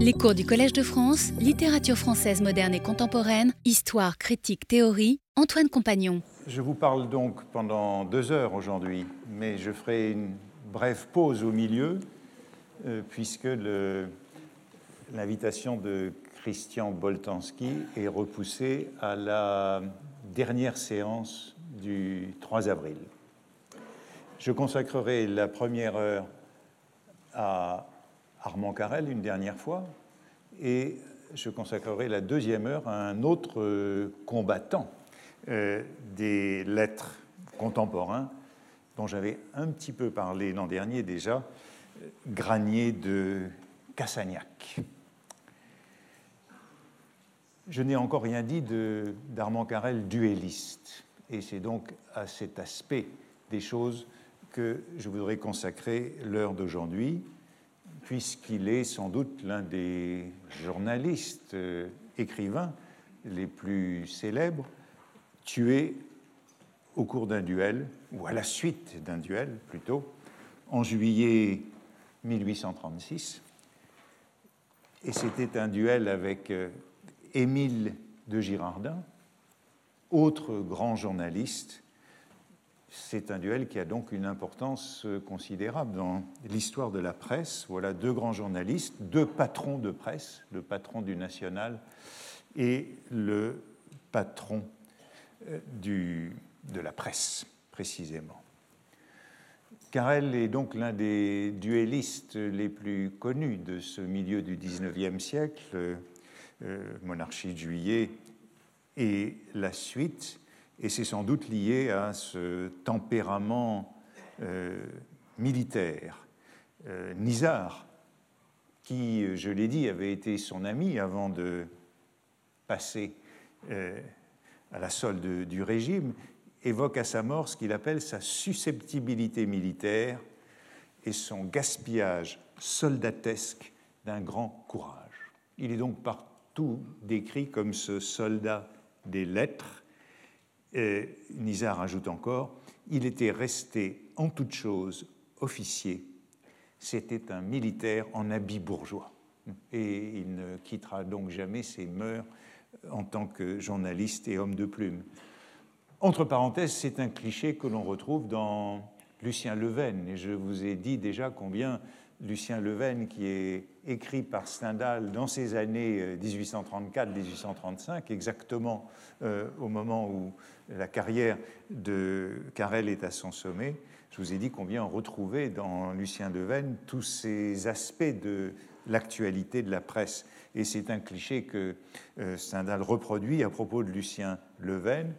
Les cours du Collège de France, littérature française moderne et contemporaine, histoire, critique, théorie, Antoine Compagnon. Je vous parle donc pendant deux heures aujourd'hui, mais je ferai une brève pause au milieu, euh, puisque l'invitation de Christian Boltanski est repoussée à la dernière séance du 3 avril. Je consacrerai la première heure à Armand Carrel une dernière fois, et je consacrerai la deuxième heure à un autre euh, combattant euh, des lettres contemporains dont j'avais un petit peu parlé l'an dernier déjà, Granier de Cassagnac. Je n'ai encore rien dit d'Armand Carrel duelliste, et c'est donc à cet aspect des choses que je voudrais consacrer l'heure d'aujourd'hui puisqu'il est sans doute l'un des journalistes euh, écrivains les plus célèbres, tué au cours d'un duel, ou à la suite d'un duel plutôt, en juillet 1836. Et c'était un duel avec euh, Émile de Girardin, autre grand journaliste c'est un duel qui a donc une importance euh, considérable dans l'histoire de la presse. Voilà deux grands journalistes, deux patrons de presse, le patron du National et le patron euh, de la presse, précisément. Carrel est donc l'un des duellistes les plus connus de ce milieu du XIXe siècle, euh, monarchie de juillet et la suite et c'est sans doute lié à ce tempérament euh, militaire. Euh, Nizar, qui, je l'ai dit, avait été son ami avant de passer euh, à la solde du régime, évoque à sa mort ce qu'il appelle sa susceptibilité militaire et son gaspillage soldatesque d'un grand courage. Il est donc partout décrit comme ce soldat des lettres et Nizar ajoute encore il était resté en toute chose officier. C'était un militaire en habit bourgeois. Et il ne quittera donc jamais ses mœurs en tant que journaliste et homme de plume. Entre parenthèses, c'est un cliché que l'on retrouve dans Lucien Leven. Et je vous ai dit déjà combien Lucien Leven, qui est écrit par Stendhal dans ces années 1834-1835, euh, exactement euh, au moment où la carrière de Carrel est à son sommet. Je vous ai dit combien on retrouvait dans Lucien Leven tous ces aspects de l'actualité de la presse. Et c'est un cliché que euh, Stendhal reproduit à propos de Lucien Leven.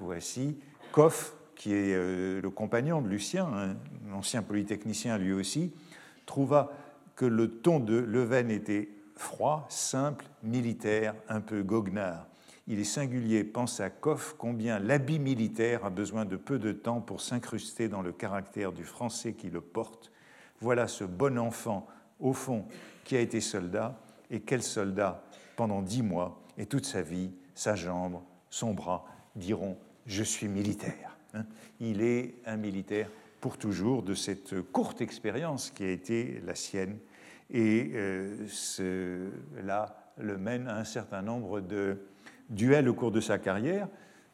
voici Koff, qui est le compagnon de Lucien, un ancien polytechnicien lui aussi, trouva que le ton de Leven était froid, simple, militaire, un peu goguenard. Il est singulier, pense à Koff, combien l'habit militaire a besoin de peu de temps pour s'incruster dans le caractère du français qui le porte. Voilà ce bon enfant, au fond, qui a été soldat, et quel soldat pendant dix mois, et toute sa vie, sa jambe, son bras diront Je suis militaire. Hein? Il est un militaire pour toujours de cette courte expérience qui a été la sienne. Et euh, cela le mène à un certain nombre de duels au cours de sa carrière.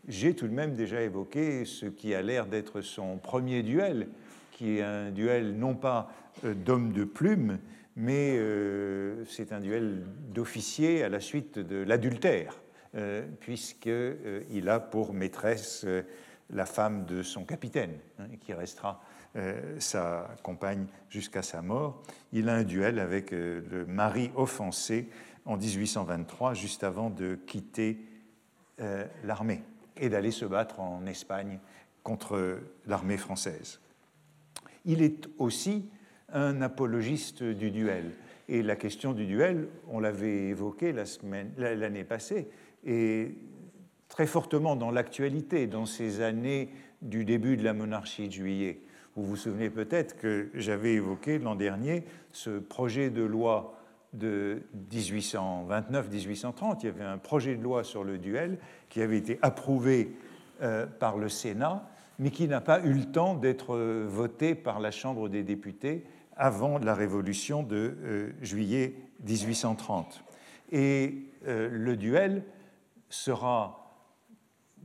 J'ai tout de même déjà évoqué ce qui a l'air d'être son premier duel, qui est un duel non pas euh, d'homme de plume, mais euh, c'est un duel d'officier à la suite de l'adultère, puisqu'il a pour maîtresse la femme de son capitaine, hein, qui restera sa compagne jusqu'à sa mort. Il a un duel avec euh, le mari offensé en 1823, juste avant de quitter euh, l'armée et d'aller se battre en Espagne contre l'armée française. Il est aussi un apologiste du duel. Et la question du duel, on l'avait évoquée l'année passée, et très fortement dans l'actualité, dans ces années du début de la monarchie de juillet. Vous vous souvenez peut-être que j'avais évoqué l'an dernier ce projet de loi de 1829-1830. Il y avait un projet de loi sur le duel qui avait été approuvé euh, par le Sénat, mais qui n'a pas eu le temps d'être euh, voté par la Chambre des députés avant la Révolution de euh, juillet 1830. Et le duel sera,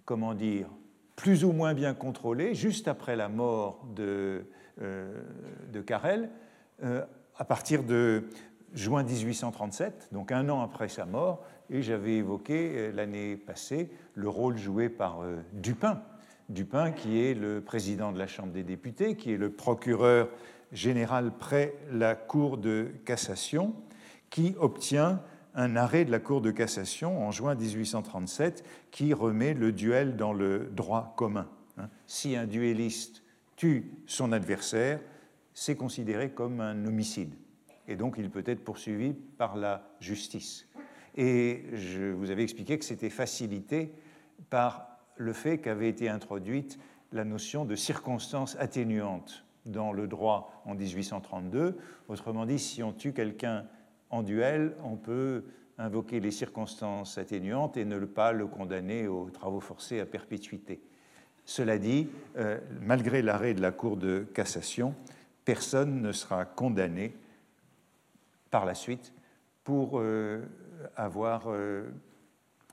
comment dire, plus ou moins bien contrôlé juste après la mort de, de Carrel, à partir de juin 1837, donc un an après sa mort, et j'avais évoqué euh, l'année passée le rôle joué par euh, Dupin. Dupin, qui est le président de la Chambre des députés, qui est le procureur général près la Cour de cassation, qui obtient un arrêt de la Cour de cassation en juin 1837 qui remet le duel dans le droit commun. Hein. Si un duelliste tue son adversaire, c'est considéré comme un homicide et donc il peut être poursuivi par la justice. Et je vous avais expliqué que c'était facilité par le fait qu'avait été introduite la notion de circonstance atténuante dans le droit en 1832. Autrement dit, si on tue quelqu'un en duel, on peut invoquer les circonstances atténuantes et ne pas le condamner aux travaux forcés à perpétuité. Cela dit, euh, malgré l'arrêt de la Cour de cassation, personne ne sera condamné par la suite pour euh, avoir euh,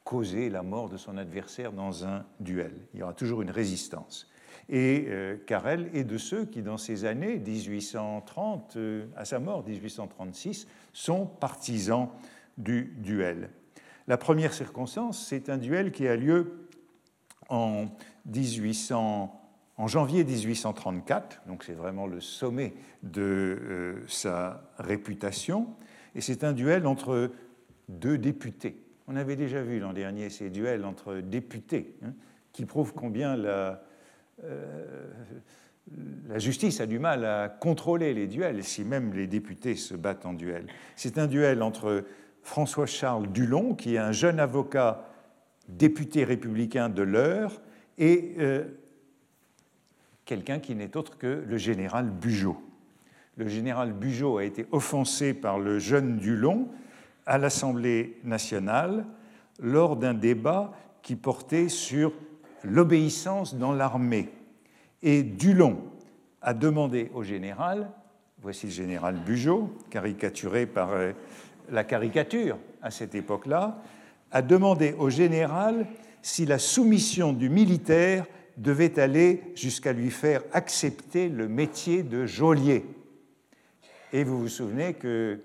causé la mort de son adversaire dans un duel. Il y aura toujours une résistance. Et euh, Carrel est de ceux qui, dans ces années 1830, à sa mort 1836, sont partisans du duel. La première circonstance, c'est un duel qui a lieu en, 1800, en janvier 1834, donc c'est vraiment le sommet de sa réputation, et c'est un duel entre deux députés. On avait déjà vu l'an dernier ces duels entre députés, hein, qui prouvent combien la, euh, la justice a du mal à contrôler les duels, si même les députés se battent en duel. C'est un duel entre François-Charles Dulon, qui est un jeune avocat député républicain de l'heure, et euh, quelqu'un qui n'est autre que le général Bugeaud. Le général Bugeaud a été offensé par le jeune Dulon à l'Assemblée nationale lors d'un débat qui portait sur l'obéissance dans l'armée. Et Dulon a demandé au général, voici le général Bugeaud, caricaturé par euh, la caricature à cette époque-là, a demandé au général si la soumission du militaire devait aller jusqu'à lui faire accepter le métier de geôlier. Et vous vous souvenez que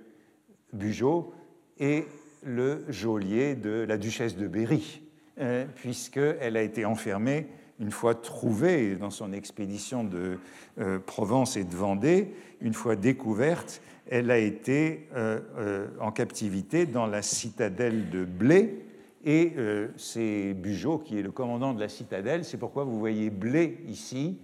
Bugeaud et le geôlier de la duchesse de Berry, hein, puisqu'elle a été enfermée une fois trouvée dans son expédition de euh, Provence et de Vendée, une fois découverte, elle a été euh, euh, en captivité dans la citadelle de Blé. Et c'est Bugeaud qui est le commandant de la citadelle. C'est pourquoi vous voyez Blé ici,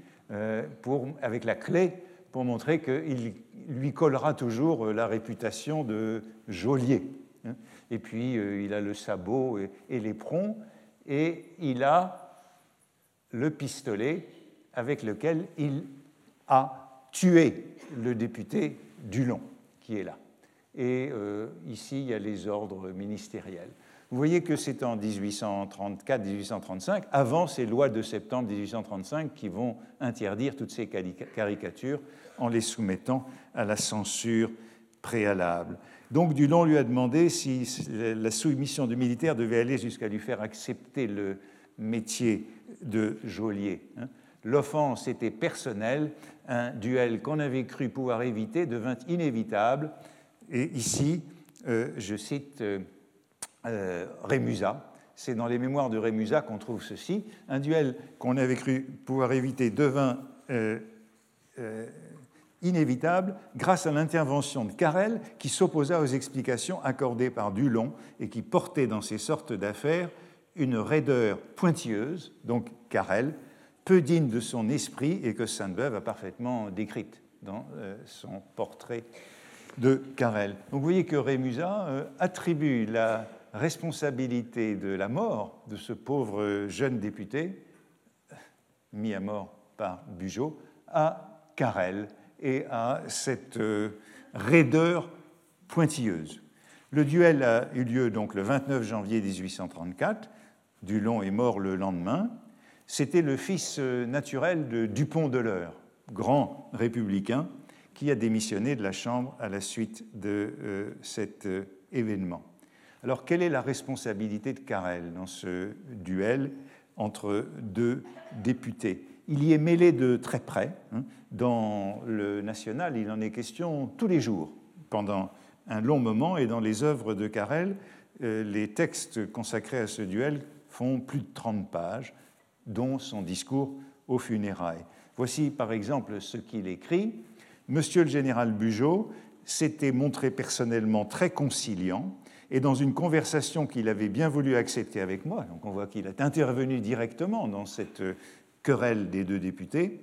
avec la clé, pour montrer qu'il lui collera toujours la réputation de geôlier. Hein. Et puis, euh, il a le sabot et, l'éperon, et il a le pistolet avec lequel il a tué le député Dulon, qui est là. Et euh, ici, il y a les ordres ministériels. Vous voyez que c'est en 1834-1835, avant ces lois de septembre 1835 qui vont interdire toutes ces caricatures en les soumettant à la censure préalable. Donc Dulon lui a demandé si la soumission du militaire devait aller jusqu'à lui faire accepter le métier de geôlier. Hein. L'offense était personnelle, un duel qu'on avait cru pouvoir éviter devint inévitable. Et ici, euh, je cite euh, euh, Rémusat, c'est dans les mémoires de Rémusat qu'on trouve ceci, un duel qu'on avait cru pouvoir éviter devint inévitable grâce à l'intervention de Carrel qui s'opposa aux explications accordées par Dulon et qui portait dans ces sortes d'affaires une raideur pointilleuse, donc Carrel, peu digne de son esprit et que Sainte-Beuve a parfaitement décrite dans euh, son portrait de Carrel. Donc vous voyez que Rémusat euh, attribue la responsabilité de la mort de ce pauvre jeune député, mis à mort par Bugeaud, à Carrel, et à cette euh, raideur pointilleuse. Le duel a eu lieu donc le 29 janvier 1834. Dulon est mort le lendemain. C'était le fils euh, naturel de Dupont de l'Eure, grand républicain, qui a démissionné de la Chambre à la suite de euh, cet événement. Alors, quelle est la responsabilité de Carrel dans ce duel entre deux députés? Il y est mêlé de très près. Hein. Dans le national, il en est question tous les jours pendant un long moment, et dans les œuvres de Carrel, euh, les textes consacrés à ce duel font plus de 30 pages, dont son discours aux funérailles. Voici par exemple ce qu'il écrit. Monsieur le général Bugeaud s'était montré personnellement très conciliant et dans une conversation qu'il avait bien voulu accepter avec moi, donc on voit qu'il est intervenu directement dans cette querelle des deux députés,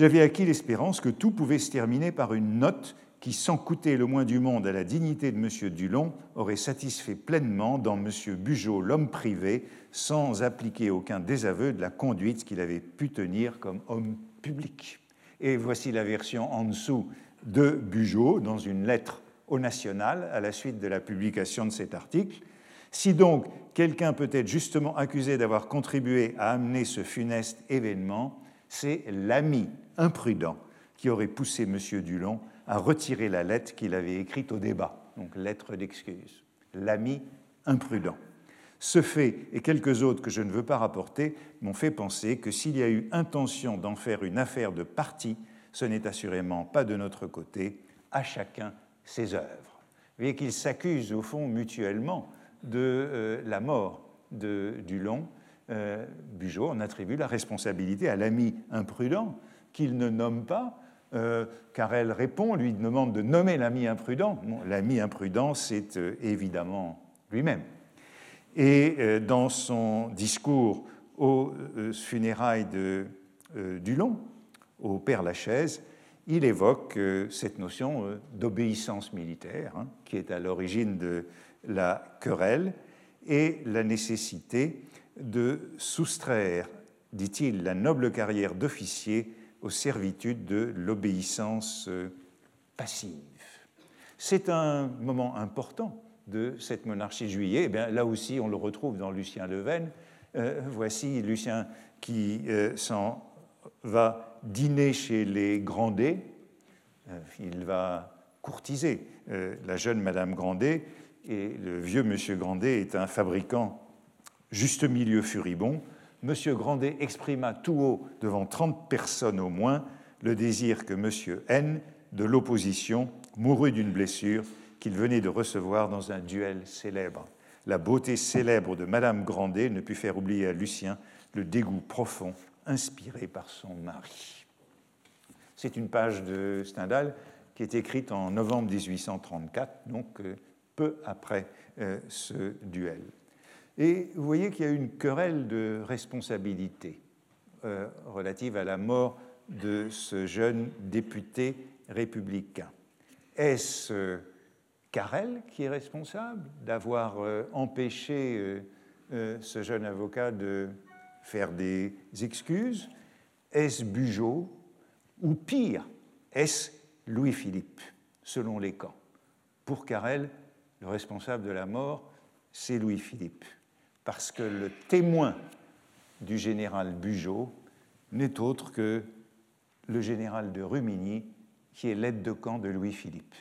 j'avais acquis l'espérance que tout pouvait se terminer par une note qui, sans coûter le moins du monde à la dignité de M. Dulon, aurait satisfait pleinement dans M. Bugeaud, l'homme privé, sans appliquer aucun désaveu de la conduite qu'il avait pu tenir comme homme public. Et voici la version en dessous de Bugeaud dans une lettre au National à la suite de la publication de cet article. Si donc quelqu'un peut être justement accusé d'avoir contribué à amener ce funeste événement, c'est l'ami imprudent qui aurait poussé M. Dulon à retirer la lettre qu'il avait écrite au débat, donc lettre d'excuse. L'ami imprudent. Ce fait et quelques autres que je ne veux pas rapporter m'ont fait penser que s'il y a eu intention d'en faire une affaire de parti, ce n'est assurément pas de notre côté, à chacun ses œuvres. Vous voyez qu'ils s'accusent au fond mutuellement de euh, la mort de Dulon. Euh, Bugeaud en attribue la responsabilité à l'ami imprudent qu'il ne nomme pas, euh, car elle répond, lui demande de nommer l'ami imprudent. l'ami imprudent, c'est évidemment lui-même. Et dans son discours aux funérailles de Dulon, au Père Lachaise, il évoque euh, cette notion euh, d'obéissance militaire hein, qui est à l'origine de la querelle et la nécessité de soustraire, dit-il, la noble carrière d'officier aux servitudes de l'obéissance euh, passive. C'est un moment important de cette monarchie juillet. Eh bien, là aussi, on le retrouve dans Lucien Leven. voici Lucien qui s'en va dîner chez les Grandet, euh, il va courtiser euh, la jeune Madame Grandet, et le vieux Monsieur Grandet est un fabricant juste milieu furibond. Monsieur Grandet exprima tout haut devant 30 personnes au moins le désir que Monsieur N, de l'opposition, mourut d'une blessure qu'il venait de recevoir dans un duel célèbre. La beauté célèbre de Madame Grandet ne put faire oublier à Lucien le dégoût profond inspiré par son mari. C'est une page de Stendhal qui est écrite en novembre 1834, donc euh, peu après euh, ce duel. Et vous voyez qu'il y a une querelle de responsabilité euh, relative à la mort de ce jeune député républicain. Est-ce Carrel qui est responsable d'avoir empêché ce jeune avocat de faire des excuses? Est-ce Bugeaud Ou pire, est-ce Louis-Philippe, selon les camps? Pour Carrel, le responsable de la mort, c'est Louis-Philippe, parce que le témoin du général Bugeaud n'est autre que le général de Rumigny, qui est l'aide de camp de Louis-Philippe,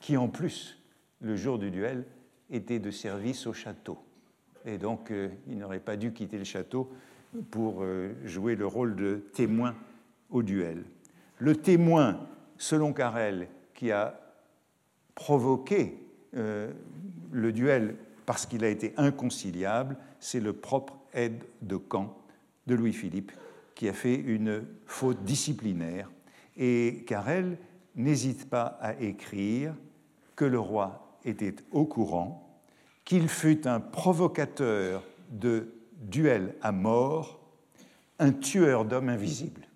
qui en plus, le jour du duel, était de service au château. Et donc, euh, il n'aurait pas dû quitter le château pour euh, jouer le rôle de témoin au duel. Le témoin, selon Carrel, qui a provoqué euh, le duel parce qu'il a été inconciliable, c'est le propre aide de camp de Louis-Philippe qui a fait une faute disciplinaire. Et Carrel n'hésite pas à écrire que le roi était au courant, qu'il fut un provocateur de duel à mort, un tueur d'hommes invisibles.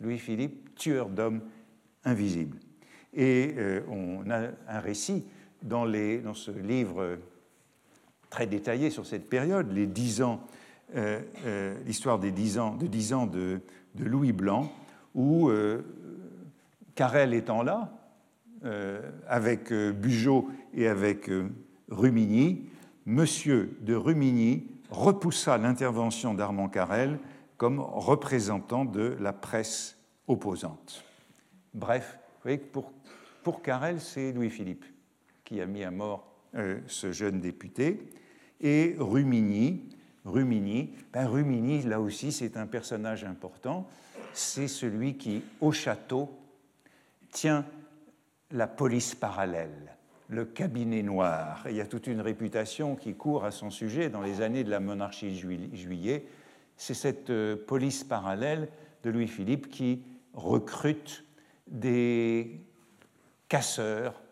Louis-Philippe, tueur d'hommes invisibles. Et euh, on a un récit dans, ce livre très détaillé sur cette période, les dix ans, euh, euh, l'histoire des dix ans, de dix ans de, Louis Blanc, où Carrel étant là, avec Bugeaud et avec Rumigny, Monsieur de Rumigny repoussa l'intervention d'Armand Carrel comme représentant de la presse opposante. Bref, voyez que pour, pour Carrel, c'est Louis-Philippe qui a mis à mort euh, ce jeune député. Et Rumini, Rumini, ben là aussi, c'est un personnage important. C'est celui qui, au château, tient la police parallèle, le cabinet noir. il y a toute une réputation qui court à son sujet dans les années de la monarchie juillet. C'est cette euh, police parallèle de Louis-Philippe qui recrute des casseurs,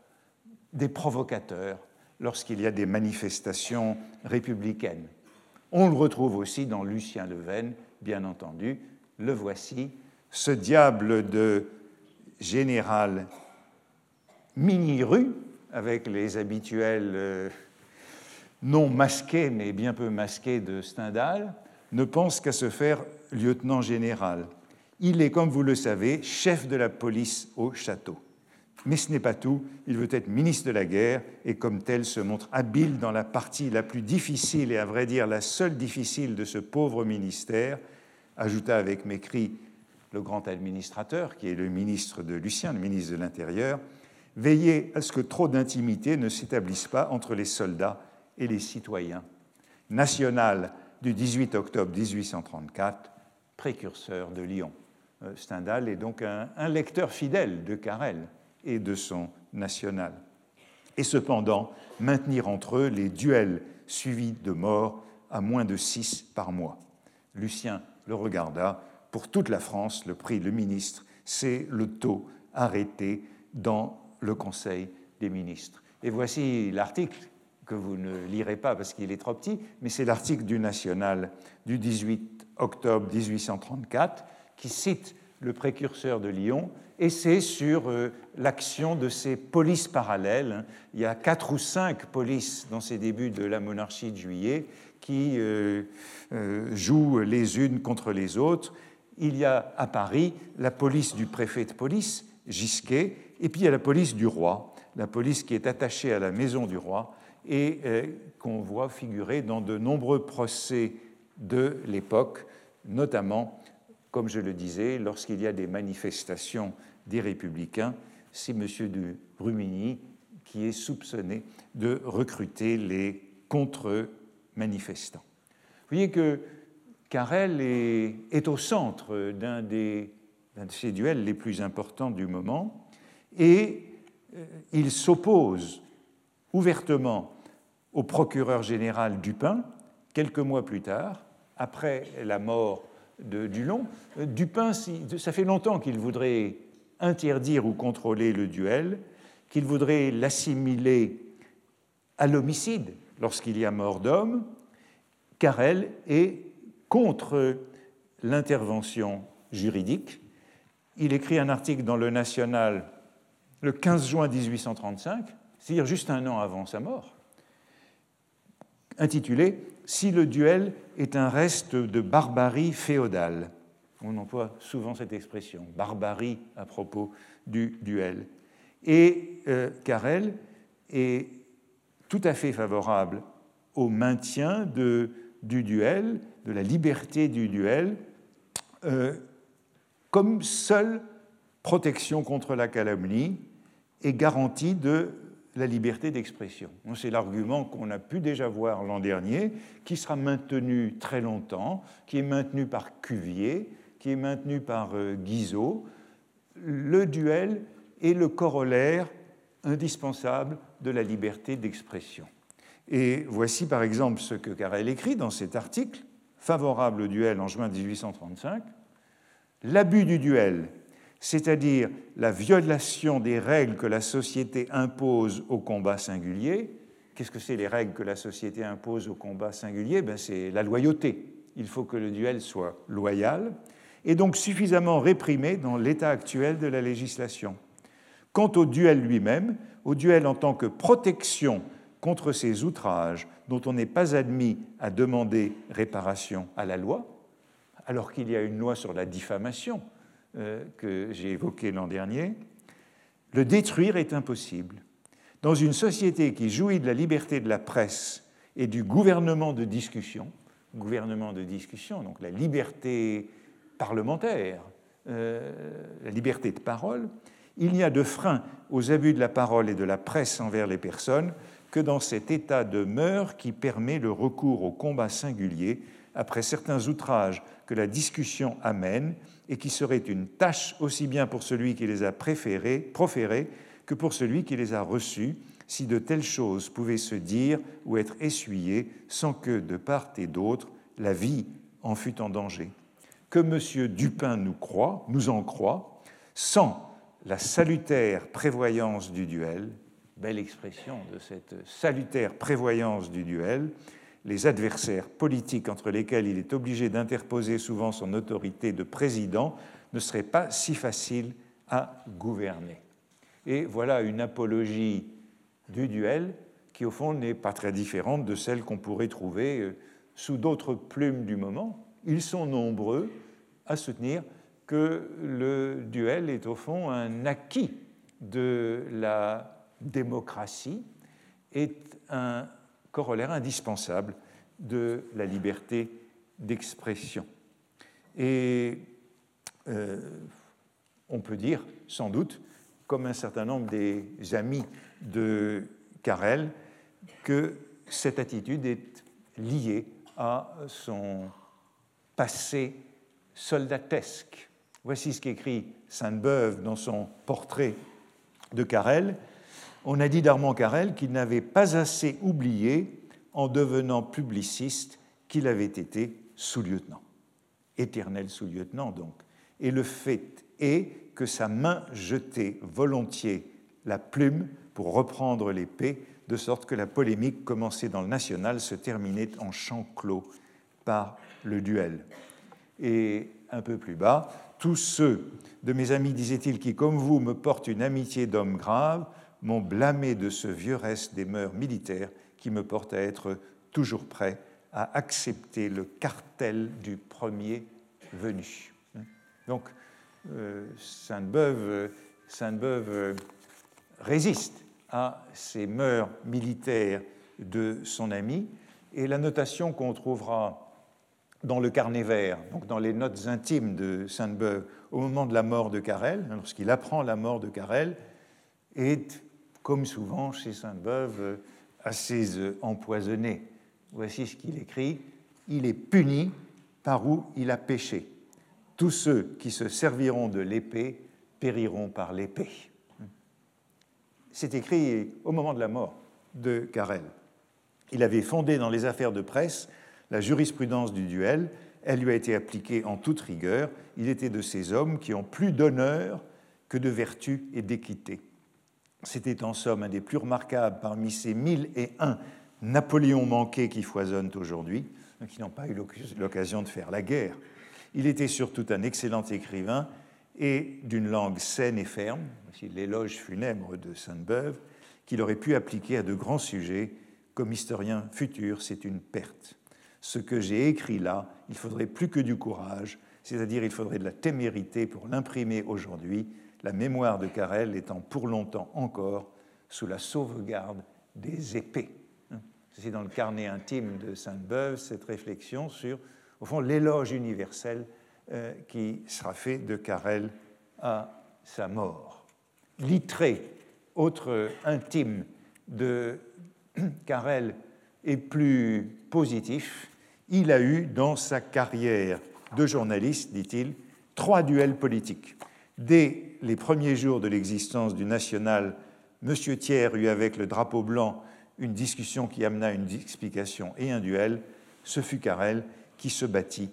des provocateurs lorsqu'il y a des manifestations républicaines. On le retrouve aussi dans Lucien Leven, bien entendu. Le voici, ce diable de général mini-rue, avec les habituels euh, non masqués, mais bien peu masqués de Stendhal, ne pense qu'à se faire lieutenant général. Il est, comme vous le savez, chef de la police au château. Mais ce n'est pas tout, il veut être ministre de la guerre et comme tel se montre habile dans la partie la plus difficile et à vrai dire la seule difficile de ce pauvre ministère, ajouta avec mépris le grand administrateur, qui est le ministre de Lucien, le ministre de l'Intérieur, veiller à ce que trop d'intimité ne s'établisse pas entre les soldats et les citoyens. National du 18 octobre 1834, précurseur de Lyon. Euh, Stendhal est donc un, lecteur fidèle de Carrel et de son national. Et cependant, maintenir entre eux les duels suivis de mort à moins de six par mois. Lucien le regarda. Pour toute la France, le prix le ministre, c'est le taux arrêté dans le Conseil des ministres. Et voici l'article que vous ne lirez pas parce qu'il est trop petit, mais c'est l'article du National du 18 octobre 1834 qui cite le précurseur de Lyon, et c'est sur euh, l'action de ces polices parallèles. Il y a quatre ou cinq polices dans ces débuts de la monarchie de juillet qui euh, euh, jouent les unes contre les autres. Il y a à Paris la police du préfet de police, Gisquet, et puis il y a la police du roi, la police qui est attachée à la maison du roi et qu'on voit figurer dans de nombreux procès de l'époque, notamment comme je le disais, lorsqu'il y a des manifestations des républicains, c'est M. de Rumigny qui est soupçonné de recruter les contre-manifestants. Vous voyez que Carrel est, au centre d'un de ces duels les plus importants du moment et euh, il s'oppose ouvertement au procureur général Dupin quelques mois plus tard, après la mort de. Euh, Dupin, ça fait longtemps qu'il voudrait interdire ou contrôler le duel, qu'il voudrait l'assimiler à l'homicide lorsqu'il y a mort d'homme. Carrel est contre l'intervention juridique. Il écrit un article dans le National le 15 juin 1835, c'est-à-dire juste un an avant sa mort, intitulé Si le duel est un reste de barbarie féodale. On emploie souvent cette expression, barbarie à propos du duel. Et euh, Carrel est tout à fait favorable au maintien du duel, de la liberté du duel, euh, comme seule protection contre la calomnie et garantie de la liberté d'expression. C'est l'argument qu'on a pu déjà voir l'an dernier, qui sera maintenu très longtemps, qui est maintenu par Cuvier, qui est maintenu par euh, Guizot. Le duel est le corollaire indispensable de la liberté d'expression. Et voici par exemple ce que Carrel écrit dans cet article, favorable au duel en juin 1835. L'abus du duel c'est-à-dire la violation des règles que la société impose au combat singulier. Qu'est-ce que c'est les règles que la société impose au combat singulier? Ben, C'est la loyauté. Il faut que le duel soit loyal et donc suffisamment réprimé dans l'état actuel de la législation. Quant au duel lui-même, au duel en tant que protection contre ces outrages dont on n'est pas admis à demander réparation à la loi, alors qu'il y a une loi sur la diffamation, que j'ai évoqué l'an dernier, le détruire est impossible. Dans une société qui jouit de la liberté de la presse et du gouvernement de discussion, gouvernement de discussion, donc la liberté parlementaire, euh, la liberté de parole, Il n'y a de frein aux abus de la parole et de la presse envers les personnes que dans cet état de mœurs qui permet le recours au combat singulier après certains outrages que la discussion amène et qui serait une tâche aussi bien pour celui qui les a préférés, proférés que pour celui qui les a reçus, si de telles choses pouvaient se dire ou être essuyées sans que, de part et d'autre, la vie en fût en danger. Que M. Dupin nous croit, nous en croit, sans la salutaire prévoyance du duel, belle expression de cette salutaire prévoyance du duel, les adversaires politiques entre lesquels il est obligé d'interposer souvent son autorité de président ne seraient pas si faciles à gouverner. Et voilà une apologie du duel qui, au fond, n'est pas très différente de celle qu'on pourrait trouver euh, sous d'autres plumes du moment. Ils sont nombreux à soutenir que le duel est, au fond, un acquis de la démocratie, est un corollaire indispensable de la liberté d'expression. Et euh, on peut dire, sans doute, comme un certain nombre des amis de Carrel, que cette attitude est liée à son passé soldatesque. Voici ce qu'écrit Sainte-Beuve dans son portrait de Carrel on a dit d'Armand Carrel qu'il n'avait pas assez oublié, en devenant publiciste, qu'il avait été sous-lieutenant. Éternel sous-lieutenant, donc. Et le fait est que sa main jetait volontiers la plume pour reprendre l'épée, de sorte que la polémique commencée dans le national se terminait en champ clos par le duel. Et un peu plus bas, tous ceux de mes amis, disait-il, qui, comme vous, me portent une amitié d'homme grave, m'ont blâmé de ce vieux reste des mœurs militaires qui me porte à être toujours prêt à accepter le cartel du premier venu. Donc, euh, Sainte-Beuve, résiste à ces mœurs militaires de son ami, et la notation qu'on trouvera dans le carnet vert, donc dans les notes intimes de Sainte-Beuve, au moment de la mort de Carrel, lorsqu'il apprend la mort de Carrel, est comme souvent chez Sainte-Beuve, euh, assez euh, empoisonné. Voici ce qu'il écrit Il est puni par où il a péché. Tous ceux qui se serviront de l'épée périront par l'épée. C'est écrit au moment de la mort de Carrel. Il avait fondé dans les affaires de presse la jurisprudence du duel. Elle lui a été appliquée en toute rigueur. Il était de ces hommes qui ont plus d'honneur que de vertu et d'équité. C'était en somme un des plus remarquables parmi ces mille et un Napoléons manqués qui foisonnent aujourd'hui, qui n'ont pas eu l'occasion de faire la guerre. Il était surtout un excellent écrivain et d'une langue saine et ferme, voici l'éloge funèbre de Sainte-Beuve, qu'il aurait pu appliquer à de grands sujets. Comme historien futur, c'est une perte. Ce que j'ai écrit là, il faudrait plus que du courage, c'est-à-dire il faudrait de la témérité pour l'imprimer aujourd'hui la mémoire de Carrel étant pour longtemps encore sous la sauvegarde des épées. C'est dans le carnet intime de Sainte-Beuve cette réflexion sur, au fond, l'éloge universel euh, qui sera fait de Carrel à sa mort. Littré, autre intime de Carrel, est plus positif. Il a eu dans sa carrière de journaliste, dit-il, trois duels politiques. Dès les premiers jours de l'existence du national, M. Thiers eut avec le drapeau blanc une discussion qui amena une explication et un duel. Ce fut Carrel qui se battit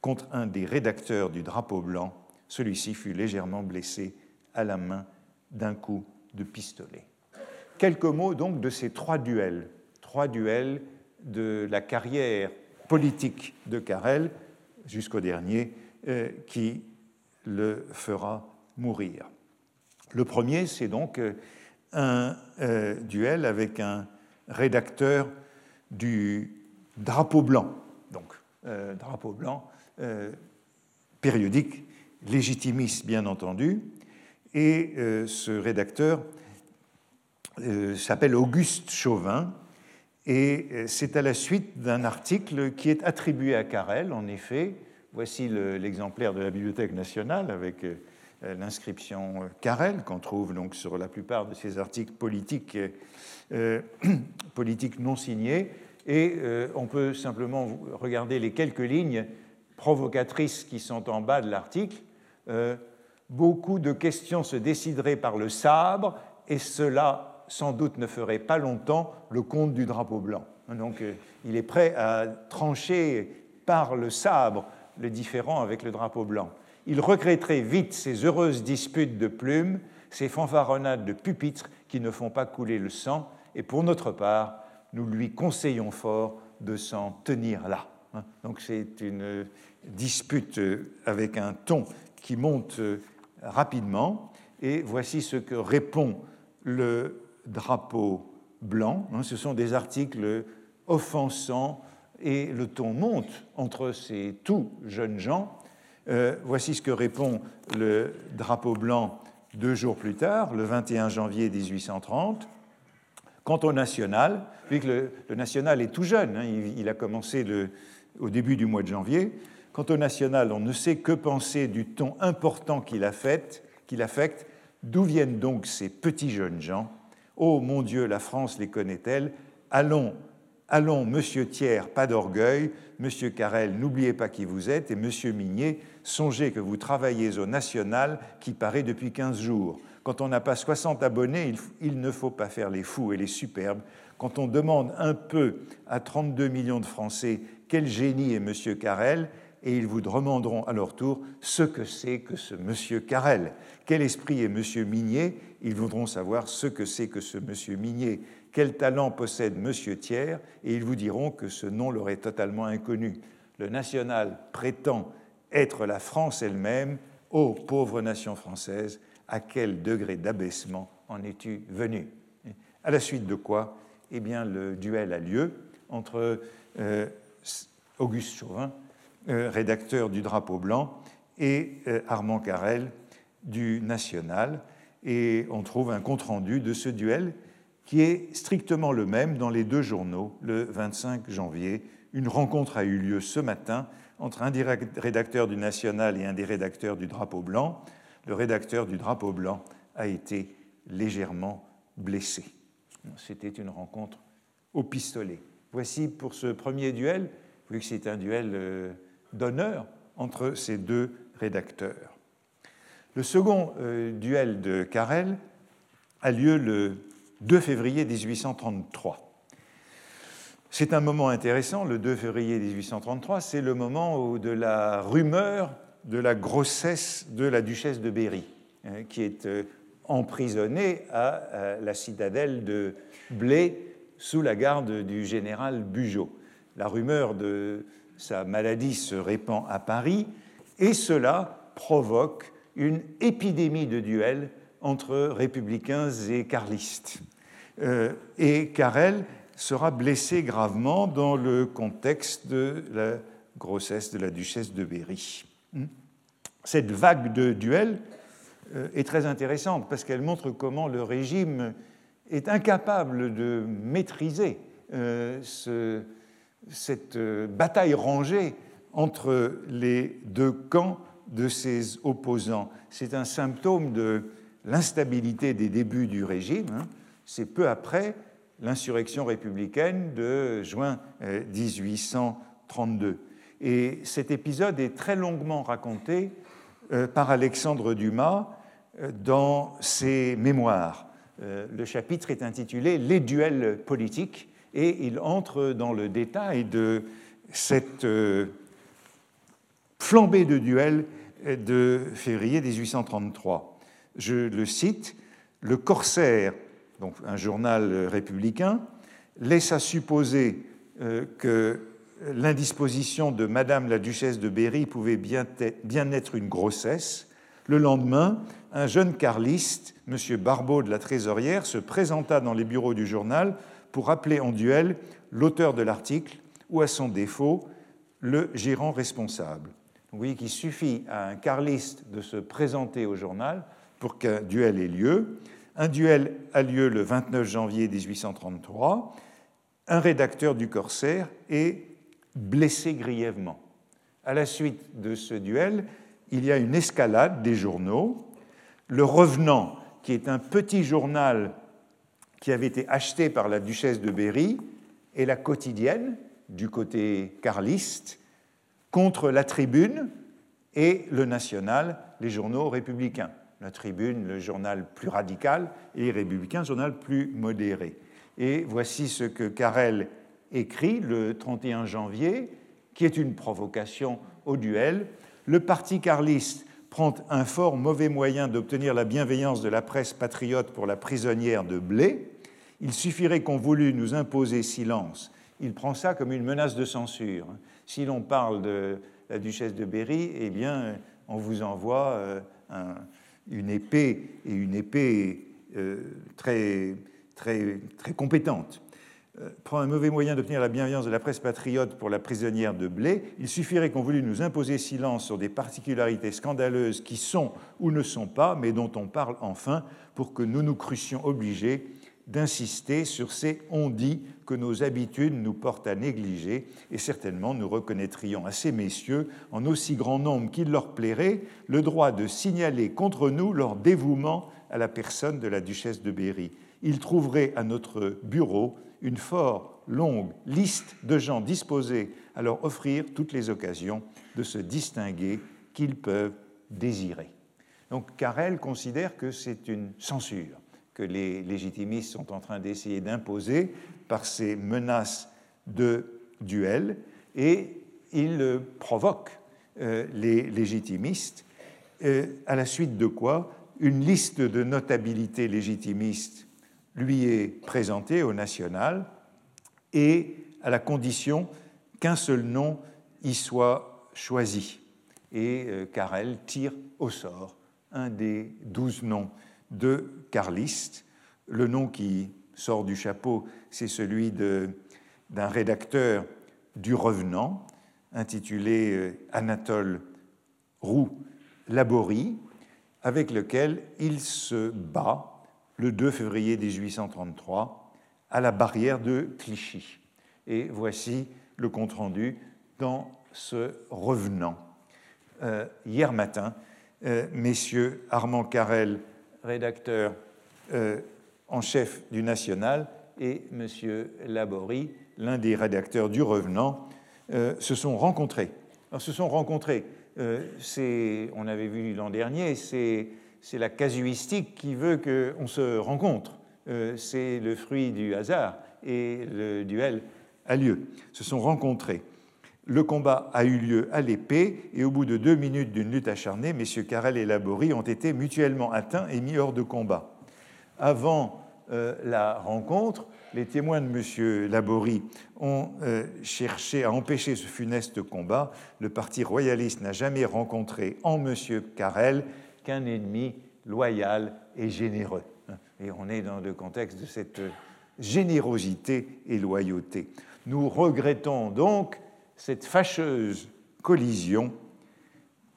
contre un des rédacteurs du drapeau blanc. Celui-ci fut légèrement blessé à la main d'un coup de pistolet. Quelques mots donc de ces trois duels, trois duels de la carrière politique de Carrel jusqu'au dernier, euh, qui le fera mourir. Le premier, c'est donc euh, un euh, duel avec un rédacteur du drapeau blanc, donc euh, drapeau blanc périodique, légitimiste bien entendu, et ce rédacteur s'appelle Auguste Chauvin, et c'est à la suite d'un article qui est attribué à Carrel, en effet, Voici l'exemplaire de la Bibliothèque nationale avec euh, l'inscription Carrel qu'on trouve donc sur la plupart de ces articles politiques, politiques non signés. Et on peut simplement regarder les quelques lignes provocatrices qui sont en bas de l'article. beaucoup de questions se décideraient par le sabre, et cela sans doute ne ferait pas longtemps le compte du drapeau blanc. Donc il est prêt à trancher par le sabre le différent avec le drapeau blanc. Il regretterait vite ces heureuses disputes de plumes, ces fanfaronnades de pupitres qui ne font pas couler le sang, et pour notre part, nous lui conseillons fort de s'en tenir là. Donc c'est une dispute avec un ton qui monte rapidement, et voici ce que répond le drapeau blanc. Ce sont des articles offensants et le ton monte entre ces tout jeunes gens. Euh, voici ce que répond le drapeau blanc deux jours plus tard, le 21 janvier 1830. Quant au national, vu que le, national est tout jeune, hein, il, a commencé au début du mois de janvier, quant au national, on ne sait que penser du ton important qu'il affecte, qu'il affecte d'où viennent donc ces petits jeunes gens? Oh mon Dieu, la France les connaît-elle? Allons Allons, monsieur Thiers, pas d'orgueil, monsieur Carrel, n'oubliez pas qui vous êtes, et monsieur Mignet, songez que vous travaillez au national qui paraît depuis 15 jours. Quand on n'a pas 60 abonnés, il, ne faut pas faire les fous et les superbes. Quand on demande un peu à 32 millions de Français quel génie est monsieur Carrel, et ils vous demanderont à leur tour ce que c'est que ce monsieur Carrel. Quel esprit est monsieur Mignet? Ils voudront savoir ce que c'est que ce monsieur Mignet quel talent possède M. Thiers et ils vous diront que ce nom leur est totalement inconnu. Le national prétend être la France elle-même. Ô pauvre nation française, à quel degré d'abaissement en es-tu venu? À la suite de quoi Eh bien, le duel a lieu entre euh, Auguste Chauvin, euh, rédacteur du Drapeau blanc, et euh, Armand Carrel du National. Et on trouve un compte-rendu de ce duel qui est strictement le même dans les deux journaux le 25 janvier. Une rencontre a eu lieu ce matin entre un des rédacteurs du National et un des rédacteurs du Drapeau blanc. Le rédacteur du Drapeau blanc a été légèrement blessé. C'était une rencontre au pistolet. Voici pour ce premier duel, vu que c'est un duel euh, d'honneur entre ces deux rédacteurs. Le second euh, duel de Carrel a lieu le 2 février 1833. C'est un moment intéressant, le 2 février 1833, c'est le moment de la rumeur de la grossesse de la duchesse de Berry, hein, qui est euh, emprisonnée à la citadelle de Blé sous la garde du général Bugeaud. La rumeur de sa maladie se répand à Paris et cela provoque une épidémie de duels entre républicains et carlistes. Euh, et Carrel sera blessé gravement dans le contexte de la grossesse de la duchesse de Berry. Hmm. Cette vague de duels euh, est très intéressante parce qu'elle montre comment le régime est incapable de maîtriser euh, cette bataille rangée entre les deux camps de ses opposants. C'est un symptôme de l'instabilité des débuts du régime. Hein. C'est peu après l'insurrection républicaine de juin 1832. Euh, Et cet épisode est très longuement raconté euh, par Alexandre Dumas euh, dans ses mémoires. Le chapitre est intitulé Les duels politiques et il entre dans le détail de cette flambée de duels de février 1833 je le cite, le corsaire, donc un journal républicain, laissa supposer euh, que l'indisposition de Madame la duchesse de Berry pouvait bien être une grossesse. Le lendemain, un jeune carliste, M. Barbeau de la Trésorière, se présenta dans les bureaux du journal pour appeler en duel l'auteur de l'article ou, à son défaut, le gérant responsable. Vous voyez qu'il suffit à un carliste de se présenter au journal pour qu'un duel ait lieu. Un duel a lieu le 29 janvier 1833. Un rédacteur du Corsaire est blessé grièvement. À la suite de ce duel, il y a une escalade des journaux Le Revenant, qui est un petit journal qui avait été acheté par la duchesse de Berry, et la quotidienne, du côté carliste, contre la Tribune et le National, les journaux républicains. La Tribune, le journal plus radical, et les Républicains, le journal plus modéré. Et voici ce que Carrel écrit le 31 janvier, qui est une provocation au duel. Le parti carliste prend un fort mauvais moyen d'obtenir la bienveillance de la presse patriote pour la prisonnière de Blé. Il suffirait qu'on voulût nous imposer silence. Il prend ça comme une menace de censure. Si l'on parle de la duchesse de Berry, eh bien, on vous envoie euh, une épée et une épée euh, très, très, très compétente. Euh, prend un mauvais moyen d'obtenir la bienveillance de la presse patriote pour la prisonnière de Blé, il suffirait qu'on voulût nous imposer silence sur des particularités scandaleuses qui sont ou ne sont pas, mais dont on parle enfin, pour que nous nous crussions obligés d'insister sur ces on-dit que nos habitudes nous portent à négliger, et certainement nous reconnaîtrions à ces messieurs, en aussi grand nombre qu'il leur plairait, le droit de signaler contre nous leur dévouement à la personne de la duchesse de Berry. Ils trouveraient à notre bureau une fort longue liste de gens disposés à leur offrir toutes les occasions de se distinguer qu'ils peuvent désirer. Donc Carrel considère que c'est une censure que les légitimistes sont en train d'essayer d'imposer par ces menaces de duel et il provoque euh, les légitimistes, euh, à la suite de quoi une liste de notabilités légitimistes lui est présentée au national et à la condition qu'un seul nom y soit choisi. Et euh, Carrel tire au sort un des douze noms de carliste. Le nom qui sort du chapeau, c'est celui d'un rédacteur du Revenant, intitulé euh, Anatole Roux Laborie, avec lequel il se bat le 2 février 1833 à la barrière de Clichy. Et voici le compte-rendu dans ce Revenant. Euh, hier matin, euh, messieurs Armand Carrel rédacteur euh, en chef du National, et M. Laborie, l'un des rédacteurs du Revenant, euh, se sont rencontrés. Alors, se sont rencontrés, euh, on avait vu l'an dernier, c'est la casuistique qui veut qu'on se rencontre. c'est le fruit du hasard et le duel a lieu. Se sont rencontrés. Le combat a eu lieu à l'épée et au bout de deux minutes d'une lutte acharnée, messieurs Carrel et Laborie ont été mutuellement atteints et mis hors de combat. Avant euh, la rencontre, les témoins de M. Laborie ont euh, cherché à empêcher ce funeste combat. Le Parti royaliste n'a jamais rencontré en M. Carrel qu'un ennemi loyal et généreux. Et on est dans le contexte de cette générosité et loyauté. Nous regrettons donc cette fâcheuse collision,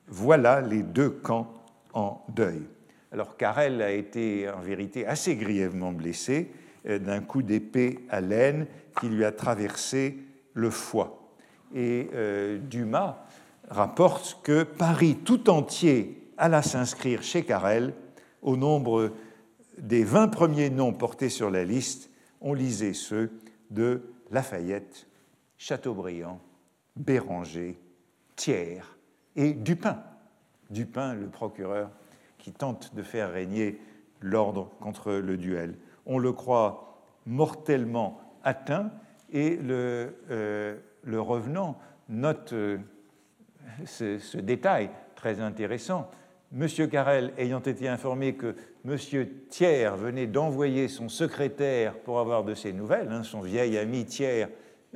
voilà les deux camps en deuil. Alors Carrel a été en vérité assez grièvement blessé euh, d'un coup d'épée à l'aine qui lui a traversé le foie. Et euh, Dumas rapporte que Paris tout entier alla s'inscrire chez Carrel au nombre des 20 premiers noms portés sur la liste, on lisait ceux de Lafayette, Chateaubriand, Béranger, Thiers et Dupin. Dupin, le procureur qui tente de faire régner l'ordre contre le duel. On le croit mortellement atteint et le, euh, revenant note euh, ce, détail très intéressant. Monsieur Carrel ayant été informé que Monsieur Thiers venait d'envoyer son secrétaire pour avoir de ses nouvelles, hein, son vieil ami Thiers,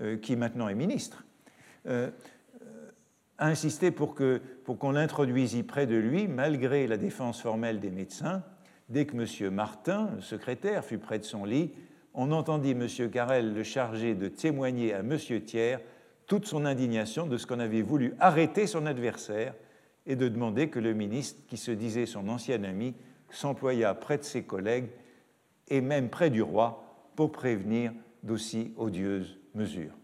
euh, qui maintenant est ministre, a insisté pour qu'on pour l'introduisît près de lui, malgré la défense formelle des médecins. Dès que M. Martin, le secrétaire, fut près de son lit, on entendit M. Carrel le charger de témoigner à M. Thiers toute son indignation de ce qu'on avait voulu arrêter son adversaire et de demander que le ministre, qui se disait son ancien ami, s'employât près de ses collègues et même près du roi pour prévenir d'aussi odieuses mesures.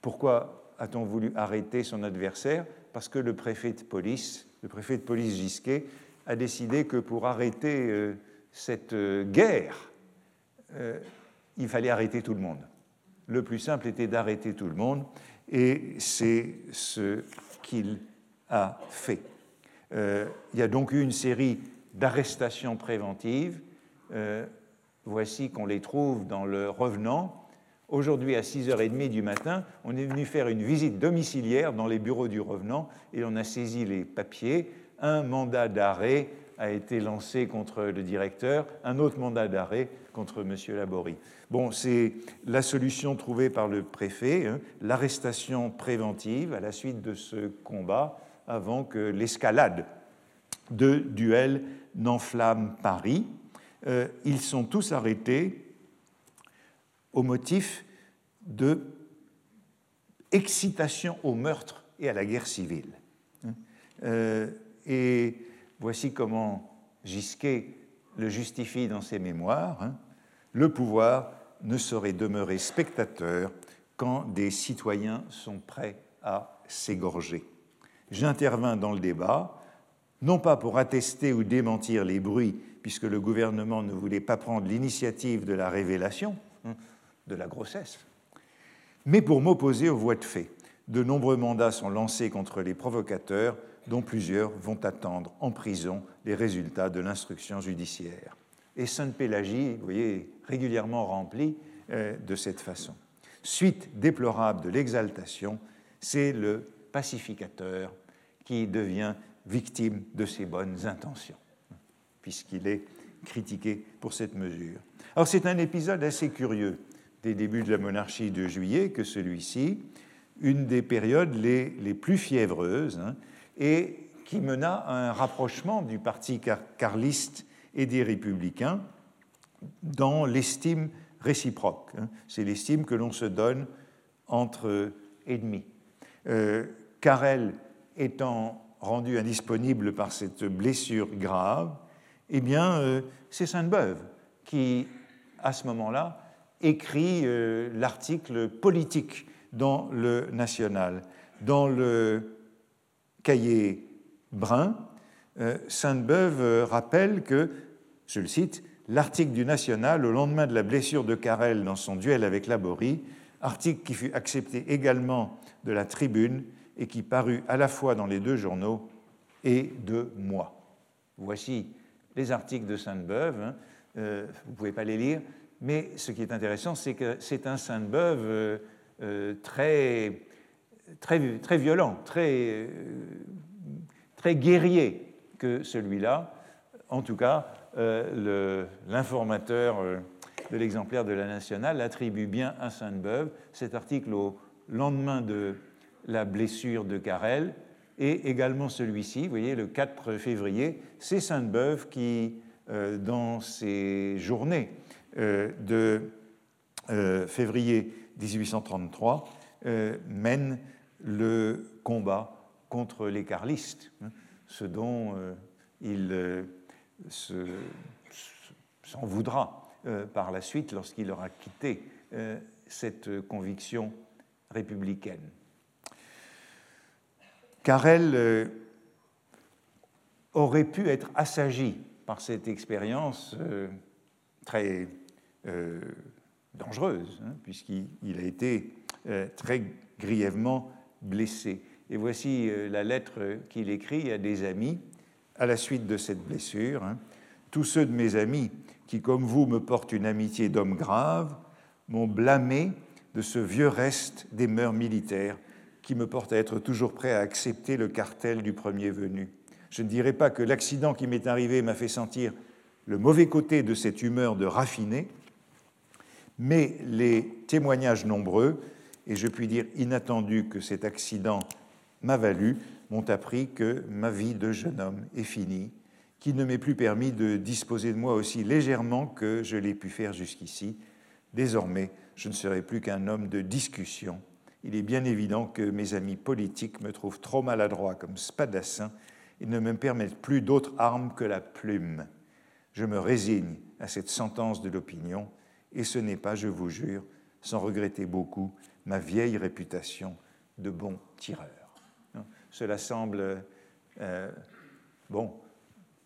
Pourquoi a-t-on voulu arrêter son adversaire Parce que le préfet de police, le préfet de police Gisquet, a décidé que pour arrêter euh, cette euh, guerre, il fallait arrêter tout le monde. Le plus simple était d'arrêter tout le monde, et c'est ce qu'il a fait. il y a donc eu une série d'arrestations préventives. voici qu'on les trouve dans le Revenant, Aujourd'hui, à 6h30 du matin, on est venu faire une visite domiciliaire dans les bureaux du revenant et on a saisi les papiers. Un mandat d'arrêt a été lancé contre le directeur, un autre mandat d'arrêt contre M. Laborie. Bon, c'est la solution trouvée par le préfet, hein, l'arrestation préventive à la suite de ce combat avant que l'escalade de duel n'enflamme Paris. Euh, ils sont tous arrêtés au motif de excitation au meurtre et à la guerre civile. Euh, et voici comment Gisquet le justifie dans ses mémoires. Hein. Le pouvoir ne saurait demeurer spectateur quand des citoyens sont prêts à s'égorger. J'intervins dans le débat, non pas pour attester ou démentir les bruits, puisque le gouvernement ne voulait pas prendre l'initiative de la révélation, hein, de la grossesse, mais pour m'opposer aux voies de fait. De nombreux mandats sont lancés contre les provocateurs, dont plusieurs vont attendre en prison les résultats de l'instruction judiciaire. Et Sainte-Pélagie, vous voyez, régulièrement rempli euh, de cette façon. Suite déplorable de l'exaltation, c'est le pacificateur qui devient victime de ses bonnes intentions, puisqu'il est critiqué pour cette mesure. Alors c'est un épisode assez curieux des débuts de la monarchie de juillet que celui-ci, une des périodes les, les plus fiévreuses hein, et qui mena à un rapprochement du parti carliste et des républicains dans l'estime réciproque. Hein. C'est l'estime que l'on se donne entre ennemis. Euh, Carrel étant rendu indisponible par cette blessure grave, eh bien, euh, c'est Sainte-Beuve qui, à ce moment-là, écrit euh, l'article politique dans le National. Dans le cahier brun, euh, Sainte-Beuve euh, rappelle que, je le cite, l'article du National, au lendemain de la blessure de Carrel dans son duel avec Laborie, article qui fut accepté également de la tribune et qui parut à la fois dans les deux journaux et de moi. Voici les articles de Sainte-Beuve, hein. vous ne pouvez pas les lire, mais ce qui est intéressant, c'est que c'est un Sainte-Beuve euh, euh, très, très, violent, très, euh, très guerrier que celui-là. En tout cas, l'informateur de l'exemplaire de la Nationale attribue bien à Sainte-Beuve cet article au lendemain de la blessure de Carrel et également celui-ci, vous voyez, le 4 février, c'est Sainte-Beuve qui, dans ses journées euh, de euh, février 1833 euh, mène le combat contre les carlistes, hein, ce dont il s'en voudra par la suite lorsqu'il aura quitté cette conviction républicaine. Carrel aurait pu être assagi par cette expérience très euh, dangereuse, hein, puisqu'il a été euh, très grièvement blessé. Et voici euh, la lettre qu'il écrit à des amis à la suite de cette blessure. Hein. Tous ceux de mes amis qui, comme vous, me portent une amitié d'homme grave, m'ont blâmé de ce vieux reste des mœurs militaires qui me porte à être toujours prêt à accepter le cartel du premier venu. Je ne dirais pas que l'accident qui m'est arrivé m'a fait sentir le mauvais côté de cette humeur de raffiné, mais les témoignages nombreux, et je puis dire inattendus que cet accident m'a valu, m'ont appris que ma vie de jeune homme est finie, qu'il ne m'est plus permis de disposer de moi aussi légèrement que je l'ai pu faire jusqu'ici. Désormais, je ne serai plus qu'un homme de discussion. Il est bien évident que mes amis politiques me trouvent trop maladroit comme spadassin et ne me permettent plus d'autre arme que la plume. Je me résigne à cette sentence de l'opinion et ce n'est pas, je vous jure, sans regretter beaucoup ma vieille réputation de bon tireur. Cela semble, euh, bon,